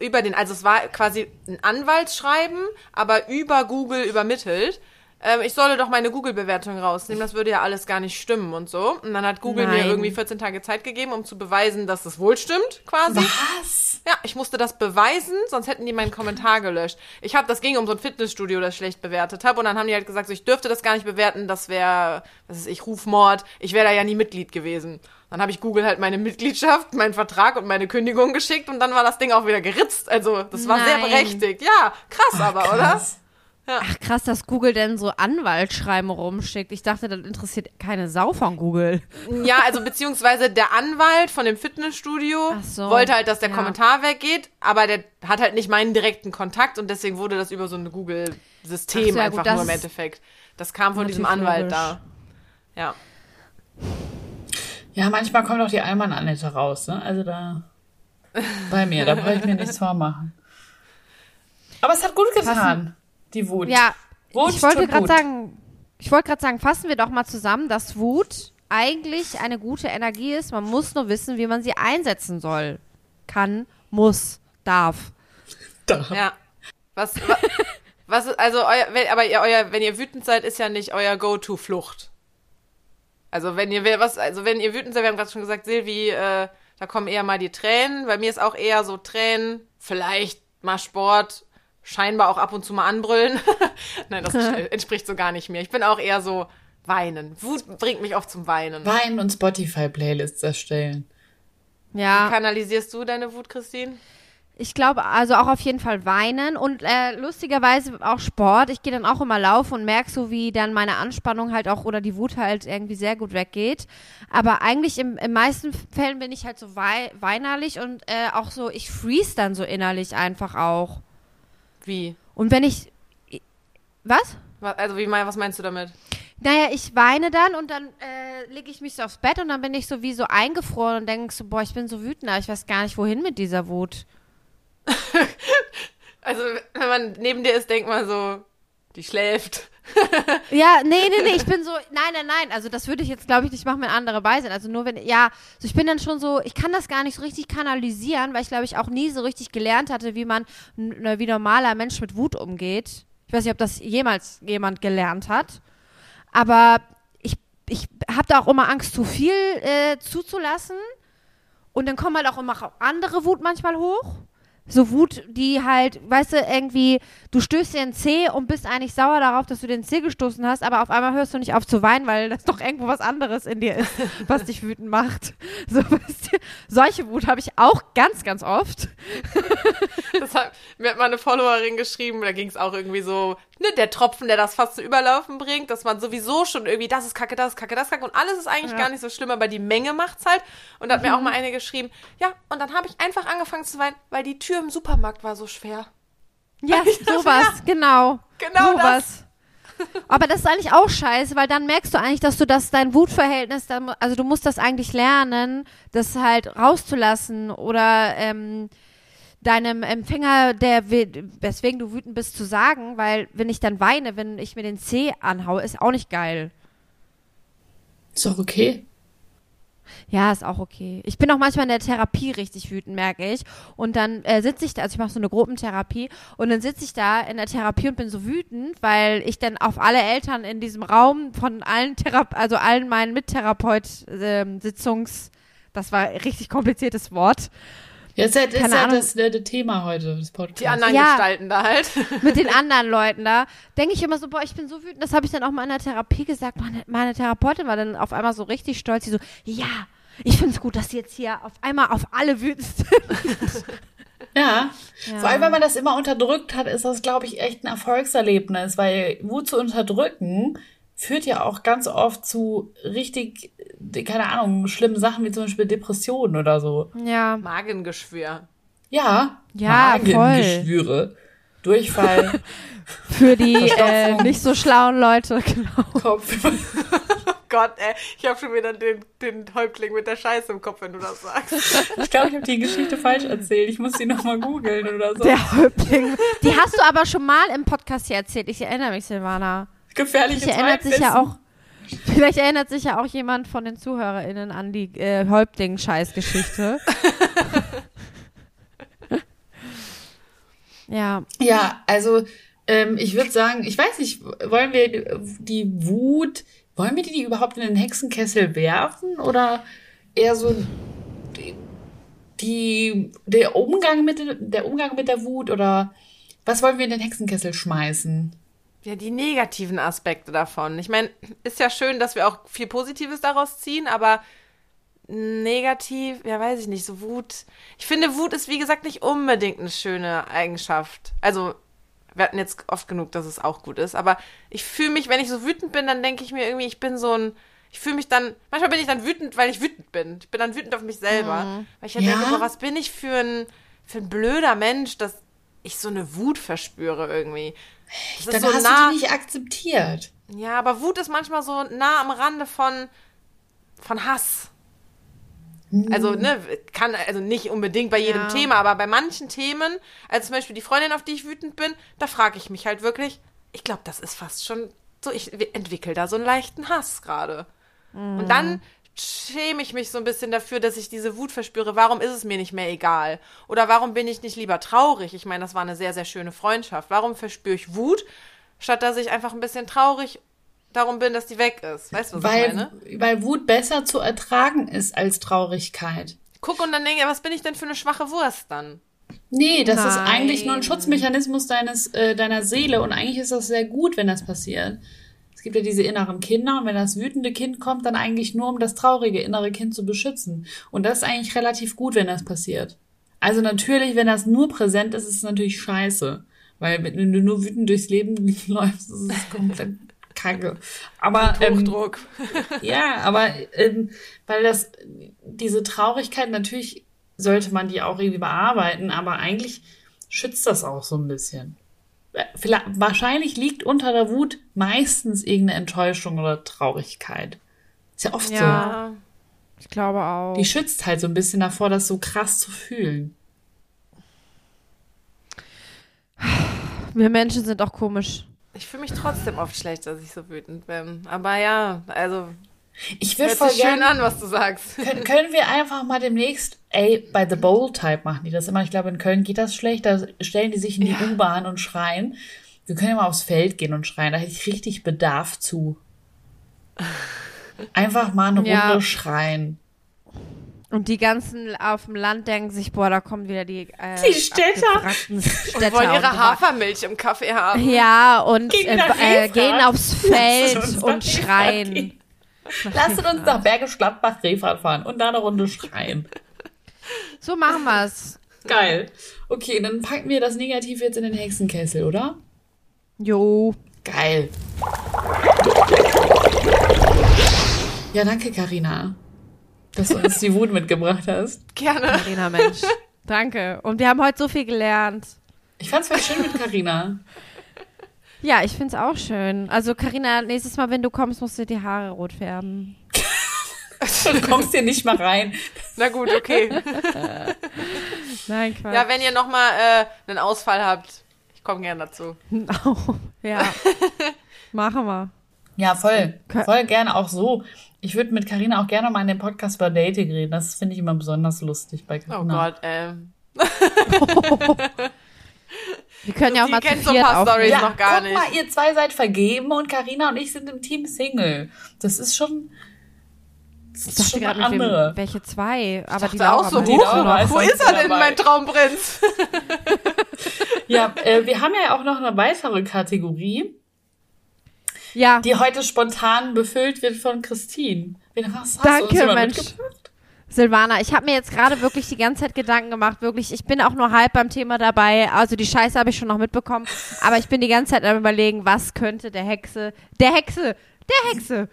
über den, also es war quasi ein Anwaltsschreiben, aber über Google übermittelt. Ähm, ich solle doch meine Google-Bewertung rausnehmen, das würde ja alles gar nicht stimmen und so. Und dann hat Google mir Nein. irgendwie 14 Tage Zeit gegeben, um zu beweisen, dass es wohl stimmt, quasi. Was? Ja, ich musste das beweisen, sonst hätten die meinen Kommentar gelöscht. Ich habe, das ging um so ein Fitnessstudio, das ich schlecht bewertet habe, und dann haben die halt gesagt, so, ich dürfte das gar nicht bewerten, das wäre, was ist ich, Rufmord. Ich wäre da ja nie Mitglied gewesen. Dann habe ich Google halt meine Mitgliedschaft, meinen Vertrag und meine Kündigung geschickt und dann war das Ding auch wieder geritzt. Also das war sehr Nein. berechtigt. Ja, krass aber, Krass. Ach krass, dass Google denn so Anwaltsschreiben rumschickt. Ich dachte, das interessiert keine Sau von Google. Ja, also beziehungsweise der Anwalt von dem Fitnessstudio so. wollte halt, dass der Ja. Kommentar weggeht, aber der hat halt nicht meinen direkten Kontakt und deswegen wurde das über so ein Google-System so, ja, einfach gut, das nur im Endeffekt. Das kam von diesem Anwalt logisch. da. Ja. Ja, manchmal kommt auch die Allmann-Annette raus, ne? Also da. Bei mir, da brauche ich mir nichts vormachen. Aber es hat gut getan, die Wut. Ja, Wut ich wollte gerade sagen, ich wollte gerade sagen, fassen wir doch mal zusammen, dass Wut eigentlich eine gute Energie ist. Man muss nur wissen, wie man sie einsetzen soll. Kann, muss, darf. Da. Ja. Was, wa, was also euer, wenn, aber ihr, euer, wenn ihr wütend seid, ist ja nicht euer Go-To-Flucht. Also wenn ihr was, also wenn ihr wütend seid, wir haben gerade schon gesagt, Silvi, äh, da kommen eher mal die Tränen. Bei mir ist auch eher so Tränen, vielleicht mal Sport, scheinbar auch ab und zu mal anbrüllen. Nein, das entspricht so gar nicht mir. Ich bin auch eher so weinen. Wut bringt mich oft zum Weinen. Wein und Spotify-Playlists erstellen. Ja, Kanalisierst du deine Wut, Christine? ich glaube, also auch auf jeden Fall weinen und äh, lustigerweise auch Sport. Ich gehe dann auch immer laufen und merke so, wie dann meine Anspannung halt auch oder die Wut halt irgendwie sehr gut weggeht. Aber eigentlich im, in meisten Fällen bin ich halt so wei weinerlich und äh, auch so, ich freeze dann so innerlich einfach auch. Wie? Und wenn ich. Was? Was, also wie was meinst du damit? Naja, ich weine dann und dann äh, lege ich mich so aufs Bett und dann bin ich so wie so eingefroren und denke so, boah, ich bin so wütend, aber ich weiß gar nicht, wohin mit dieser Wut. Also, wenn man neben dir ist, denkt man so, die schläft. Ja, nee, nee, nee, ich bin so, nein, nein, nein, also das würde ich jetzt, glaube ich, nicht machen, wenn andere bei sind. Also nur wenn, ja, so ich bin dann schon so, ich kann das gar nicht so richtig kanalisieren, weil ich, glaube ich, auch nie so richtig gelernt hatte, wie man, n- wie normaler Mensch mit Wut umgeht. Ich weiß nicht, ob das jemals jemand gelernt hat. Aber ich, ich habe da auch immer Angst, zu viel äh, zuzulassen. Und dann kommen halt auch immer andere Wut manchmal hoch. So Wut, die halt, weißt du, irgendwie, du stößt dir einen Zeh und bist eigentlich sauer darauf, dass du den Zeh gestoßen hast, aber auf einmal hörst du nicht auf zu weinen, weil das doch irgendwo was anderes in dir ist, was dich wütend macht. So, weißt du, solche Wut habe ich auch ganz, ganz oft. Das hat, mir hat mal eine Followerin geschrieben, da ging es auch irgendwie so, ne, der Tropfen, der das fast zu überlaufen bringt, dass man sowieso schon irgendwie, das ist kacke, das ist kacke, das ist kacke und alles ist eigentlich Ja. gar nicht so schlimm, aber die Menge macht's halt. Und da hat mir auch mal eine geschrieben, ja, und dann habe ich einfach angefangen zu weinen, weil die Tür im Supermarkt war so schwer. Ja, sowas, ja, genau. genau sowas. Aber das ist eigentlich auch scheiße, weil dann merkst du eigentlich, dass du das, dein Wutverhältnis, also du musst das eigentlich lernen, das halt rauszulassen oder ähm, deinem Empfänger, der we- weswegen du wütend bist, zu sagen, weil wenn ich dann weine, wenn ich mir den C anhaue, ist auch nicht geil. Ist doch okay. Ja, ist auch okay. Ich bin auch manchmal in der Therapie richtig wütend, merke ich. Und dann äh, sitze ich da, also ich mache so eine Gruppentherapie, und dann sitze ich da in der Therapie und bin so wütend, weil ich dann auf alle Eltern in diesem Raum von allen Therape also allen meinen Mittherapeut-Sitzungs, das war ein richtig kompliziertes Wort, Jetzt ist, ist Keine ja Ahnung. das äh, das Thema heute des Podcasts. Die anderen Ja. Gestalten da halt. mit den anderen Leuten da, denke ich immer so, boah, ich bin so wütend, das habe ich dann auch mal in der Therapie gesagt. Meine, meine Therapeutin war dann auf einmal so richtig stolz, sie so, ja, ich finde es gut, dass sie jetzt hier auf einmal auf alle wütend sind. Ja. Ja. Vor allem, wenn man das immer unterdrückt hat, ist das, glaube ich, echt ein Erfolgserlebnis, weil Wut zu unterdrücken führt ja auch ganz oft zu richtig, äh, keine Ahnung, schlimmen Sachen wie zum Beispiel Depressionen oder so. Ja, Magengeschwür. Ja, Ja, Magengeschwüre, Durchfall, für die äh, nicht so schlauen Leute, genau. Kopf. Gott, ey, ich habe schon wieder den, den Häuptling mit der Scheiße im Kopf, wenn du das sagst. Ich glaube, ich habe die Geschichte falsch erzählt. Ich muss die nochmal googeln oder so. Der Häuptling. Die hast du aber schon mal im Podcast hier erzählt. Ich erinnere mich, Silvana. Gefährliches Vielleicht erinnert sich ja auch. Vielleicht erinnert sich ja auch jemand von den ZuhörerInnen an die äh, Häuptling-Scheißgeschichte. ja. Ja, also ähm, ich würde sagen, ich weiß nicht, wollen wir die Wut, wollen wir die überhaupt in den Hexenkessel werfen oder eher so die, die der Umgang mit der Umgang mit der Wut oder was wollen wir in den Hexenkessel schmeißen? Ja, die negativen Aspekte davon. Ich meine, ist ja schön, dass wir auch viel Positives daraus ziehen, aber negativ, ja, weiß ich nicht, so Wut. Ich finde, Wut ist, wie gesagt, nicht unbedingt eine schöne Eigenschaft. Also, wir hatten jetzt oft genug, dass es auch gut ist, aber ich fühle mich, wenn ich so wütend bin, dann denke ich mir irgendwie, ich bin so ein. Ich fühle mich dann, manchmal bin ich dann wütend, weil ich wütend bin. Ich bin dann wütend auf mich selber. Weil ich dann Ja. denke, boah, was bin ich für ein, für ein blöder Mensch, dass ich so eine Wut verspüre irgendwie. Das ist Dann so hast nah. du die nicht akzeptiert. Ja, aber Wut ist manchmal so nah am Rande von, von Hass. Also, ne, kann, also nicht unbedingt bei jedem Ja. Thema, aber bei manchen Themen, also zum Beispiel die Freundin, auf die ich wütend bin, da frage ich mich halt wirklich, ich glaube, das ist fast schon so, ich entwickle da so einen leichten Hass gerade. Und dann schäme ich mich so ein bisschen dafür, dass ich diese Wut verspüre. Warum ist es mir nicht mehr egal? Oder warum bin ich nicht lieber traurig? Ich meine, das war eine sehr, sehr schöne Freundschaft. Warum verspüre ich Wut, statt dass ich einfach ein bisschen traurig darum bin, dass die weg ist? Weißt du, was ich Weil, meine? weil Wut besser zu ertragen ist als Traurigkeit. Guck und dann denke ich, was bin ich denn für eine schwache Wurst dann? Nee, das ist Nein. eigentlich nur ein Schutzmechanismus deines, äh, deiner Seele und eigentlich ist das sehr gut, wenn das passiert. Es gibt ja diese inneren Kinder und wenn das wütende Kind kommt, dann eigentlich nur, um das traurige innere Kind zu beschützen. Und das ist eigentlich relativ gut, wenn das passiert. Also natürlich, wenn das nur präsent ist, ist es natürlich scheiße. Weil wenn du nur wütend durchs Leben läufst, ist es komplett kacke. Aber ähm, Hochdruck. ja, aber ähm, weil das, diese Traurigkeit, natürlich sollte man die auch irgendwie bearbeiten, aber eigentlich schützt das auch so ein bisschen. Vielleicht, wahrscheinlich liegt unter der Wut meistens irgendeine Enttäuschung oder Traurigkeit. Ist ja oft so. Ja. Ich glaube auch. Die schützt halt so ein bisschen davor, das so krass zu fühlen. Wir Menschen sind auch komisch. Ich fühle mich trotzdem oft schlecht, dass ich so wütend bin. Aber ja, also Ich würde voll sich schön gerne. an, was du sagst. Können, können wir einfach mal demnächst, ey, bei The Bowl Type machen die das immer. Ich glaube, in Köln geht das schlecht. Da stellen die sich in die U-Bahn und schreien. Wir können ja mal aufs Feld gehen und schreien. Da hätte ich richtig Bedarf zu. Einfach mal eine Ja. Runde schreien. Und die ganzen auf dem Land denken sich, boah, da kommen wieder die, äh, Die Städter. abgewrackten Und Städter wollen ihre und- Hafermilch im Kaffee haben. Ja, und Gehen äh, äh, gehen aufs Feld und schreien. Lasst uns nach Bergisch Gladbach Refahrt fahren und da eine Runde schreien. So machen wir's. Geil. Okay, dann packen wir das Negativ jetzt in den Hexenkessel, oder? Jo. Geil. Ja, danke, Karina, dass du uns die Wut mitgebracht hast. Gerne. Marina, Mensch. Danke. Und wir haben heute so viel gelernt. Ich fand's voll schön mit Karina. Ja, ich find's auch schön. Also, Karina, nächstes Mal, wenn du kommst, musst du die Haare rot färben. Du kommst hier nicht mal rein. Na gut, okay. Nein, Quatsch. Ja, wenn ihr nochmal äh, einen Ausfall habt, ich komme gerne dazu. Oh, ja. Machen wir. Ja, voll. Voll gerne auch so. Ich würde mit Karina auch gerne mal in dem Podcast über Dating reden. Das finde ich immer besonders lustig bei Oh Karina. Gott, ähm. Wir können ja auch mal kennt so ein paar Storys. aufnehmen. Ja, noch gar guck nicht. mal, ihr zwei seid vergeben und Karina und ich sind im Team Single. Das ist schon. Das Ich ist schon gerade, eine mit wem, andere. welche zwei. Aber dachte die Laura auch so, ist wo ist er denn, dabei. mein Traumprinz? Ja, äh, wir haben ja auch noch eine weitere Kategorie, Ja, die heute spontan befüllt wird von Christine. Wen hast, hast Danke, du uns Mensch. mitgebracht? Silvana, ich habe mir jetzt gerade wirklich die ganze Zeit Gedanken gemacht. Wirklich, ich bin auch nur halb beim Thema dabei. Also die Scheiße habe ich schon noch mitbekommen. Aber ich bin die ganze Zeit am überlegen, was könnte der Hexe, der Hexe, der Hexe,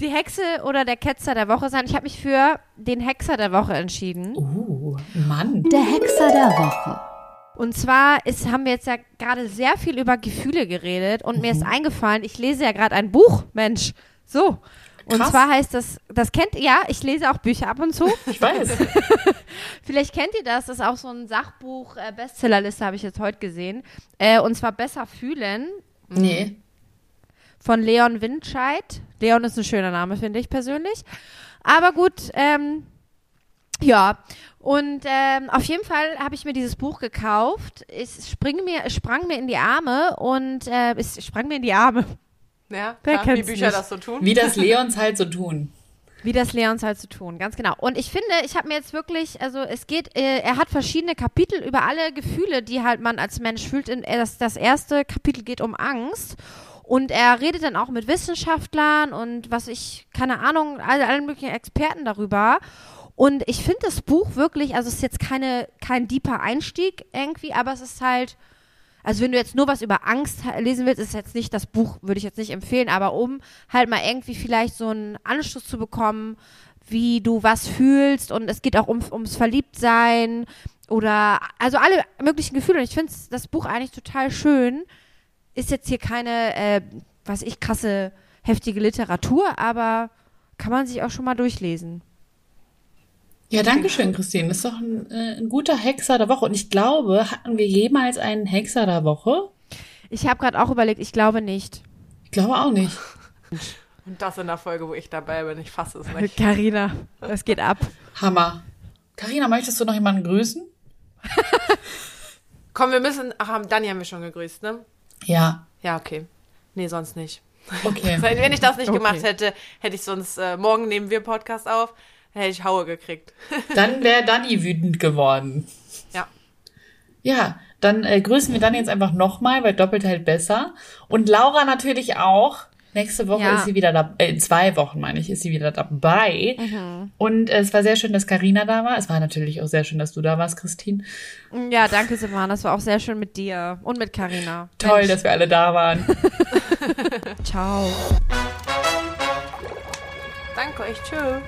die Hexe oder der Ketzer der Woche sein. Ich habe mich für den Hexer der Woche entschieden. Uh, Mann. Der Hexer der Woche. Und zwar ist, haben wir jetzt ja gerade sehr viel über Gefühle geredet und mir ist Mhm. eingefallen, ich lese ja gerade ein Buch, Mensch. So. Und Krass. zwar heißt das, das kennt ihr, ja, ich lese auch Bücher ab und zu. Ich weiß. Vielleicht kennt ihr das, das ist auch so ein Sachbuch, äh, Bestsellerliste habe ich jetzt heute gesehen. Äh, und zwar Besser fühlen nee. von Leon Windscheid. Leon ist ein schöner Name, finde ich persönlich. Aber gut, ähm, ja. Und ähm, auf jeden Fall habe ich mir dieses Buch gekauft. Es spring mir, es sprang mir in die Arme und äh, es sprang mir in die Arme, Ja, Wer klar, wie Bücher nicht? das so tun. Wie das Leons halt so tun. wie das Leons halt zu tun, ganz genau. Und ich finde, ich habe mir jetzt wirklich, also es geht, äh, er hat verschiedene Kapitel über alle Gefühle, die halt man als Mensch fühlt. In, das, das erste Kapitel geht um Angst. Und er redet dann auch mit Wissenschaftlern und was ich, keine Ahnung, alle, allen möglichen Experten darüber. Und ich finde das Buch wirklich, also es ist jetzt keine, kein deeper Einstieg irgendwie, aber es ist halt, also wenn du jetzt nur was über Angst lesen willst, ist jetzt nicht das Buch, würde ich jetzt nicht empfehlen, aber um halt mal irgendwie vielleicht so einen Anschluss zu bekommen, wie du was fühlst und es geht auch um, ums Verliebtsein oder also alle möglichen Gefühle. Und ich finde das Buch eigentlich total schön. Ist jetzt hier keine, äh, was ich, krasse, heftige Literatur, aber kann man sich auch schon mal durchlesen. Ja, danke schön, Christine. Das ist doch ein, äh, ein guter Hexer der Woche. Und ich glaube, hatten wir jemals einen Hexer der Woche? Ich habe gerade auch überlegt, ich glaube nicht. Ich glaube auch nicht. Und das in der Folge, wo ich dabei bin. Ich fasse es nicht. Carina, das geht ab. Hammer. Karina, möchtest du noch jemanden grüßen? Komm, wir müssen. Ach, Dani haben wir schon gegrüßt, ne? Ja. Ja, okay. Nee, sonst nicht. Okay. Wenn ich das nicht Okay. gemacht hätte, hätte ich sonst, äh, morgen nehmen wir Podcast auf, hätte ich Haue gekriegt. Dann wäre Dani wütend geworden. Ja. Ja, dann äh, grüßen wir dann jetzt einfach nochmal, weil doppelt hält besser. Und Laura natürlich auch. Nächste Woche Ja. ist sie wieder da, äh, in zwei Wochen meine ich, ist sie wieder dabei. Mhm. Und äh, es war sehr schön, dass Karina da war. Es war natürlich auch sehr schön, dass du da warst, Christine. Ja, danke, Silvana. Das war auch sehr schön mit dir und mit Carina. Toll, Mensch, dass wir alle da waren. Ciao. Danke euch. Tschüss.